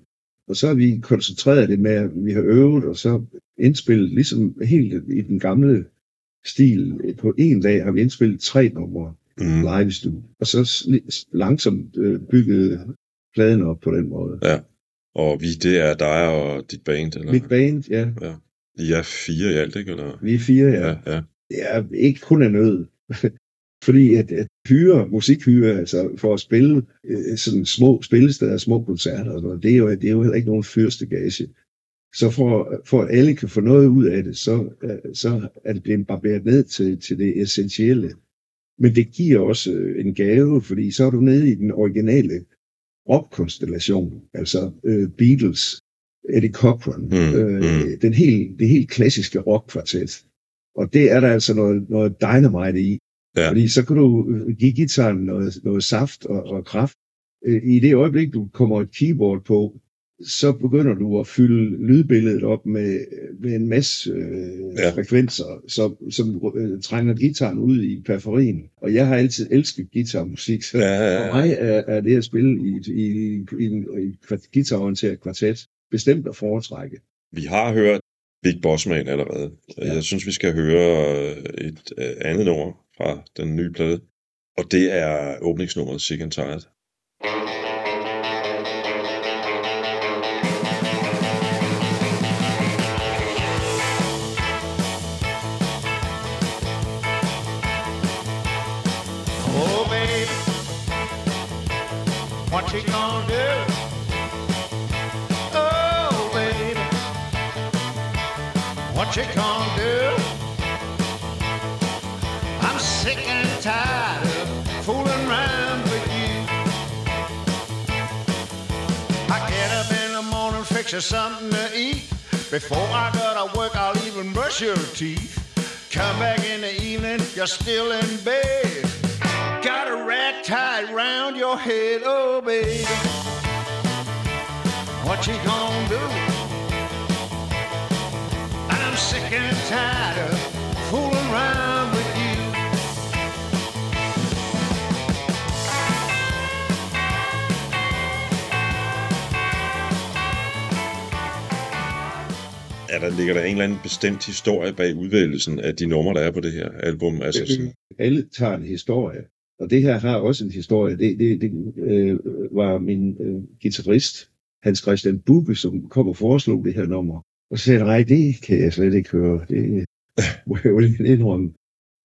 Og så har vi koncentreret det med, at vi har øvet, og så indspillet ligesom helt i den gamle stil. På en dag har vi indspillet tre numre Mm. live i studiet, og så langsomt øh, bygget pladen op på den måde. Og vi, det er dig og dit band, eller? Mit band, ja, I er fire i alt, ikke? Eller? vi er fire, ja. ja. ja. Det er ikke kun af nød. Fordi at, at hyre, musikhyre, altså for at spille øh, sådan små spillesteder, små koncerter, og noget, det, er jo, det er jo heller ikke nogen fyrstegage. Så for, for at alle kan få noget ud af det, så, øh, så er det blevet barberet ned til, til det essentielle. Men det giver også øh, en gave, fordi så er du nede i den originale rockkonstellation, altså øh, Beatles, Eddie Cochran, Mm, øh, mm. Den helt, det helt klassiske rockkvartet. Og det er der altså noget, noget dynamite i. Ja. Fordi så kan du øh, give gitaren noget, noget saft og, og kraft. Øh, I det øjeblik, du kommer et keyboard på, så begynder du at fylde lydbilledet op med, med en masse øh, Ja. frekvenser, som, som øh, trænger gitaren ud i periferien. Og jeg har altid elsket guitarmusik, så Ja, ja, ja. for mig er, er det at spille i, i, i, en, i en kva- guitarorienteret kvartet bestemt at foretrække. Vi har hørt Big Boss Man allerede. Ja. Jeg synes, vi skal høre øh, et øh, andet nummer fra den nye plade. Og det er åbningsnummeret Sick and Tired. Oh, baby, what you gonna do? Oh, baby, what you gonna do? Tired of fooling around with you. I get up in the morning, fix you something to eat. Before I go to work, I'll even brush your teeth. Come back in the evening, you're still in bed. Got a rat tied round your head, oh baby. What you gonna do? I'm sick and tired of fooling around Ja, der ligger der en eller anden bestemt historie bag udvælgelsen af de numre, der er på det her album. Altså sådan, Alle tager en historie, og det her har også en historie. Det, det, det øh, var min øh, guitarist, Hans Christian Bubbe, som kom og foreslog det her nummer. Og så sagde nej, det kan jeg slet ikke høre. Det må jeg jo lige indrømme.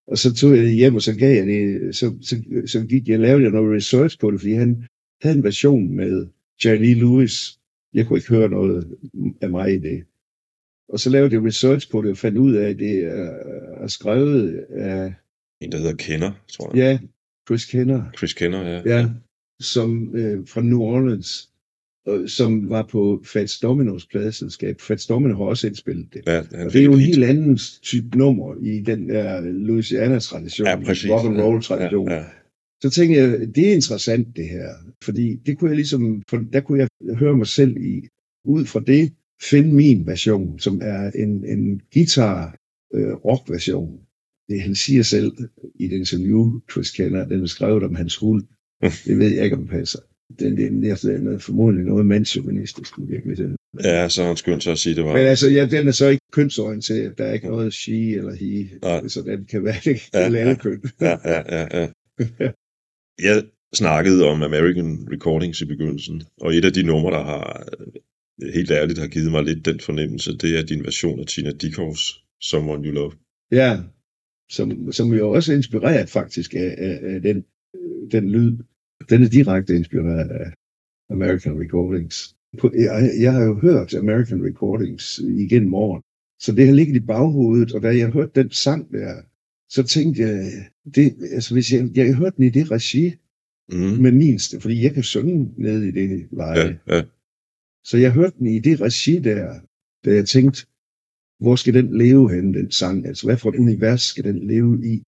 Og så tog jeg det hjem, og så gav jeg det, så, så, så gik jeg, lavede jeg noget research på det, fordi han havde en version med Jerry Lewis. Jeg kunne ikke høre noget af mig i det. Og så lavede jeg research på det, og fandt ud af, at det er, er skrevet af en, der hedder Kenner, tror jeg. Ja, Chris Kenner, Chris Kenner, ja. ja, som øh, fra New Orleans, øh, som var på Fats Domino's pladeselskab. Fats Domino har også indspillet det. ja han Og det er jo en helt anden type nummer i den der Louisiana-tradition, Ja, rock and roll-tradition. Ja, ja. Så tænkte jeg, det er interessant det her, fordi det kunne jeg ligesom, for der kunne jeg høre mig selv i, ud fra det, finde min version, som er en, en guitar øh, rock version. Det han siger selv i det interview, Chris Kenner, den er skrevet om hans hund. Det ved jeg ikke, om det passer. Den, den, den, den er formodentlig noget mandsjuvenistisk i virkeligheden. ja, så han skyndt sig at sige, at det var... Men altså, ja, den er så ikke kønsorienteret. Der er ikke noget she eller he, Nej. så den kan være det Ja, ja, ja. køn. Ja, ja, ja, ja. Jeg snakkede om American Recordings i begyndelsen, og et af de numre, der har helt ærligt har givet mig lidt den fornemmelse, det er din version af Tina Dickows Someone You Love. Ja, som, som jo også er inspireret faktisk af, af, af den, øh, den lyd. Den er direkte inspireret af American Recordings. Jeg, jeg har jo hørt American Recordings igennem året, så det har ligget i baghovedet, og da jeg hørte den sang der, så tænkte jeg, det, altså hvis jeg, jeg hørte den i det regi Mm. med min fordi jeg kan synge ned i det leje. Ja, ja. Så jeg hørte den i det regi der, da jeg tænkte, hvor skal den leve hen, den sang? Altså, hvad for et univers skal den leve i?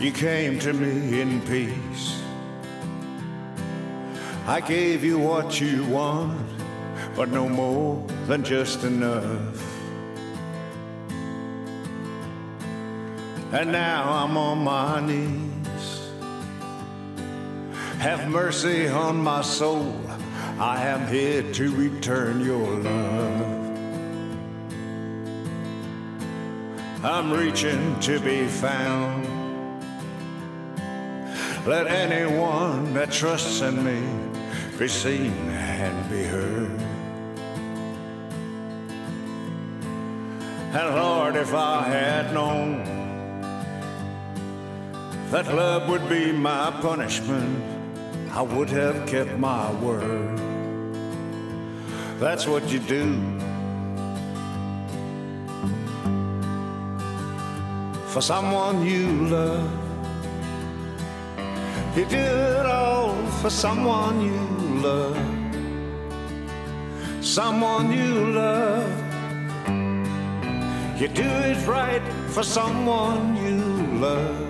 You came to me in peace. I gave you what you want, but no more than just enough. And now I'm on my knees. Have mercy on my soul. I am here to return your love. I'm reaching to be found. Let anyone that trusts in me be seen and be heard. And Lord, if I had known that love would be my punishment, I would have kept my word. That's what you do. For someone you love. You do it all for someone you love. Someone you love. You do it right for someone you love.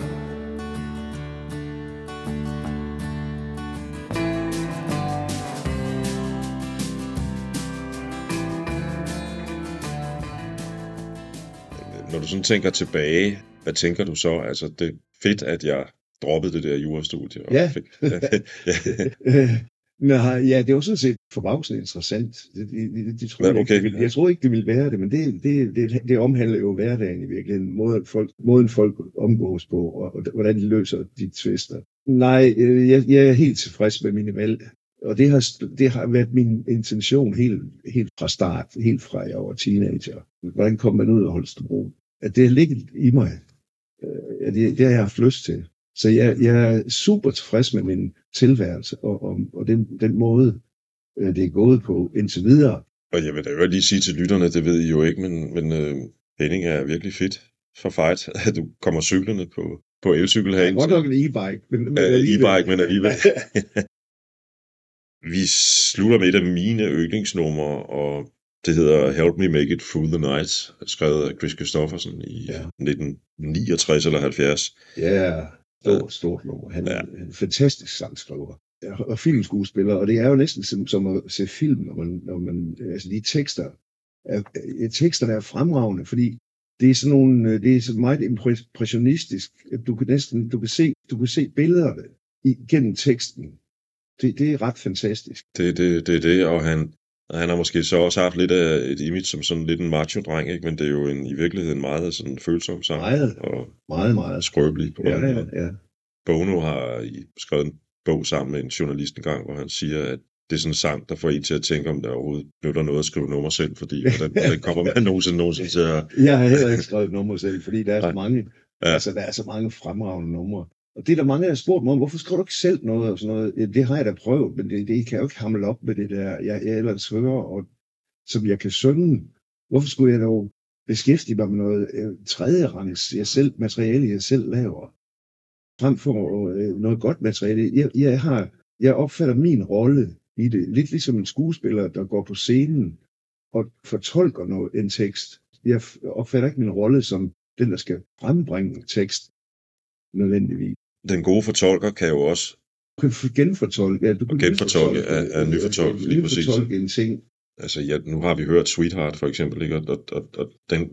Sådan tænker tilbage, hvad tænker du så? Altså, det er fedt, at jeg droppede det der jurastudie. og Ja. fik- ja. Øh, nej, ja, det var sådan set forbavsende interessant. Det, det, det, det tror Ja, jeg, ikke, okay. det ville, jeg tror ikke, det ville være det, men det, det, det, det omhandler jo hverdagen i virkeligheden. Måden folk, måden folk omgås på, og, og hvordan de løser de tvister. Nej, øh, jeg, jeg er helt tilfreds med mine valg. Og det har, det har været min intention helt, helt fra start, helt fra jeg var teenager. Hvordan kom man ud af Holstebro? At det har ligget i mig. Øh, at det, det har jeg haft lyst til. Så jeg, jeg er super tilfreds med min tilværelse og, og, og den, den måde, øh, det er gået på indtil videre. Og jeg vil da jo lige sige til lytterne, det ved I jo ikke, men, men øh, Henning er virkelig fedt for fight, at du kommer cyklerne på, på elcykel herinde. har godt nok en e-bike. Men, men Ja, alligevel- e-bike, men alligevel. Vi slutter med et af mine yndlingsnumre, og det hedder Help Me Make It Through the Night, skrevet af Chris Christofferson i Ja. ja. 1969 eller 70. Ja, stort, stort nummer. Han er Ja. en fantastisk sangskriver og filmskuespiller, og det er jo næsten som, som at se film, når man, når man altså de tekster, er, er, teksterne er fremragende, fordi det er sådan nogle, øh, det er sådan meget impressionistisk. Du kan næsten, du kan se, du kan se billederne igennem teksten. Det, det er ret fantastisk. Det, det, det er det, og han, og han har måske så også haft lidt af et image som sådan lidt en macho-dreng, ikke? men det er jo en, i virkeligheden meget sådan følsom sang, Meget, og meget, meget. skrøbelig på Ja, ja, ja. Bono har skrevet en bog sammen med en journalist en gang, hvor han siger, at det er sådan en sang, der får en til at tænke, om der overhovedet der noget at skrive nummer selv, fordi hvordan, hvordan kommer man nogensinde, nogensinde til at... Jeg har heller ikke skrevet nummer selv, fordi der er så mange, ja. altså, der er så mange fremragende numre. Og det er der mange, der har spurgt mig om, hvorfor skriver du ikke selv noget og sådan noget? Ja, det har jeg da prøvet, men det, det kan jeg jo ikke hamle op med det der, jeg, jeg ellers hører, og, som jeg kan synge. Hvorfor skulle jeg dog beskæftige mig med noget øh, tredje rangs, jeg selv, materiale, jeg selv laver, frem for øh, noget godt materiale. Jeg, jeg, har, jeg opfatter min rolle i det, lidt ligesom en skuespiller, der går på scenen og fortolker noget, en tekst. Jeg opfatter ikke min rolle som den, der skal frembringe tekst nødvendigvis. Den gode fortolker kan jo også genfortolke, ja, du kan genfortolke er- er øh, nyfortolke, lige præcis. en ting. Altså, ja, nu har vi hørt Sweetheart for eksempel, ikke? Og, og, og, og den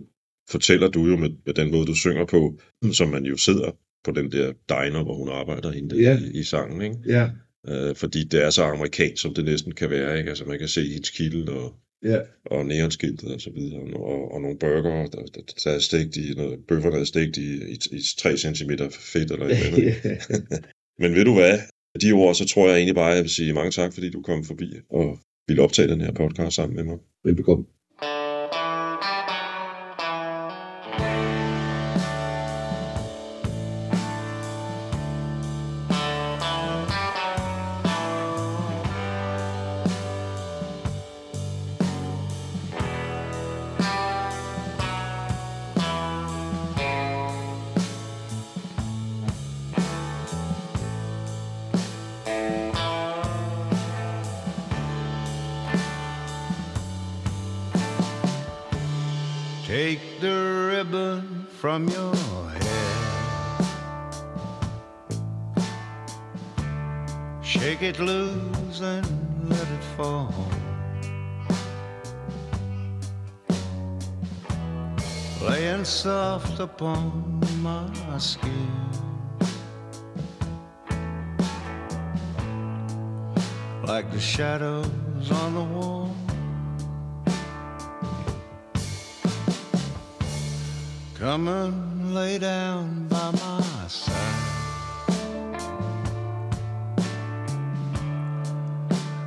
fortæller du jo med, med den måde, du synger på, som man jo sidder på den der diner, hvor hun arbejder hende Ja. i, i sangen, ikke? Ja, Øh, fordi det er så amerikansk, som det næsten kan være, ikke? Altså, man kan se hendes kilde og, ja, og neonskiltet og så videre, og, og, og nogle burger, der, der, der er stegt i, noget, bøfferne er stegt i, i, i 3 cm fedt eller et eller andet. Men ved du hvad? De ord, så tror jeg egentlig bare, at jeg vil sige mange tak, fordi du kom forbi og ville optage den her podcast sammen med mig. velbekomme. Take the ribbon from your hair. Shake it loose and let it fall. Laying soft upon my skin. Like the shadows on the wall. Come and lay down by my side.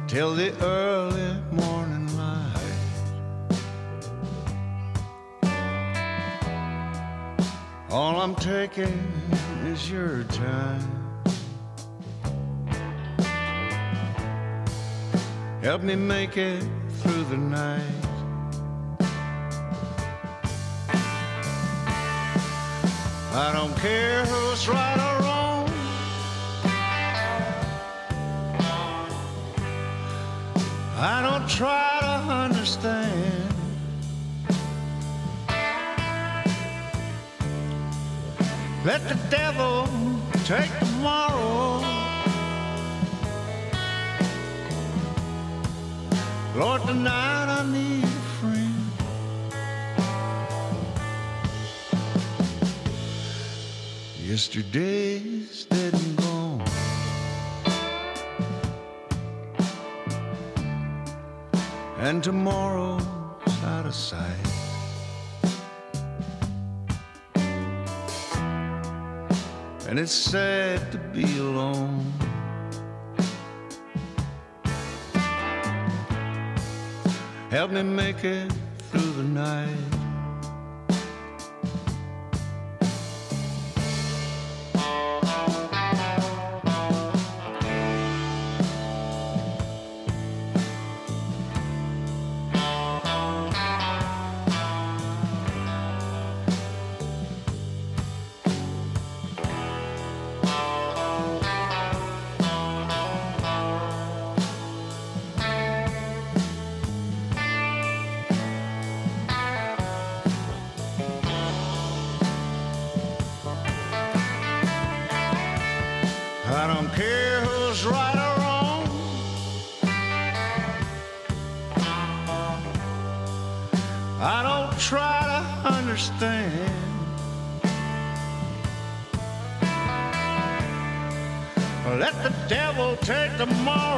Till the early morning light. All I'm taking is your time. Help me make it through the night. I don't care who's right or wrong. I don't try to understand. Let the devil take tomorrow. Lord, tonight I need. Yesterday's dead and gone. And tomorrow's out of sight. And it's sad to be alone. Help me make it through the night. Tomorrow.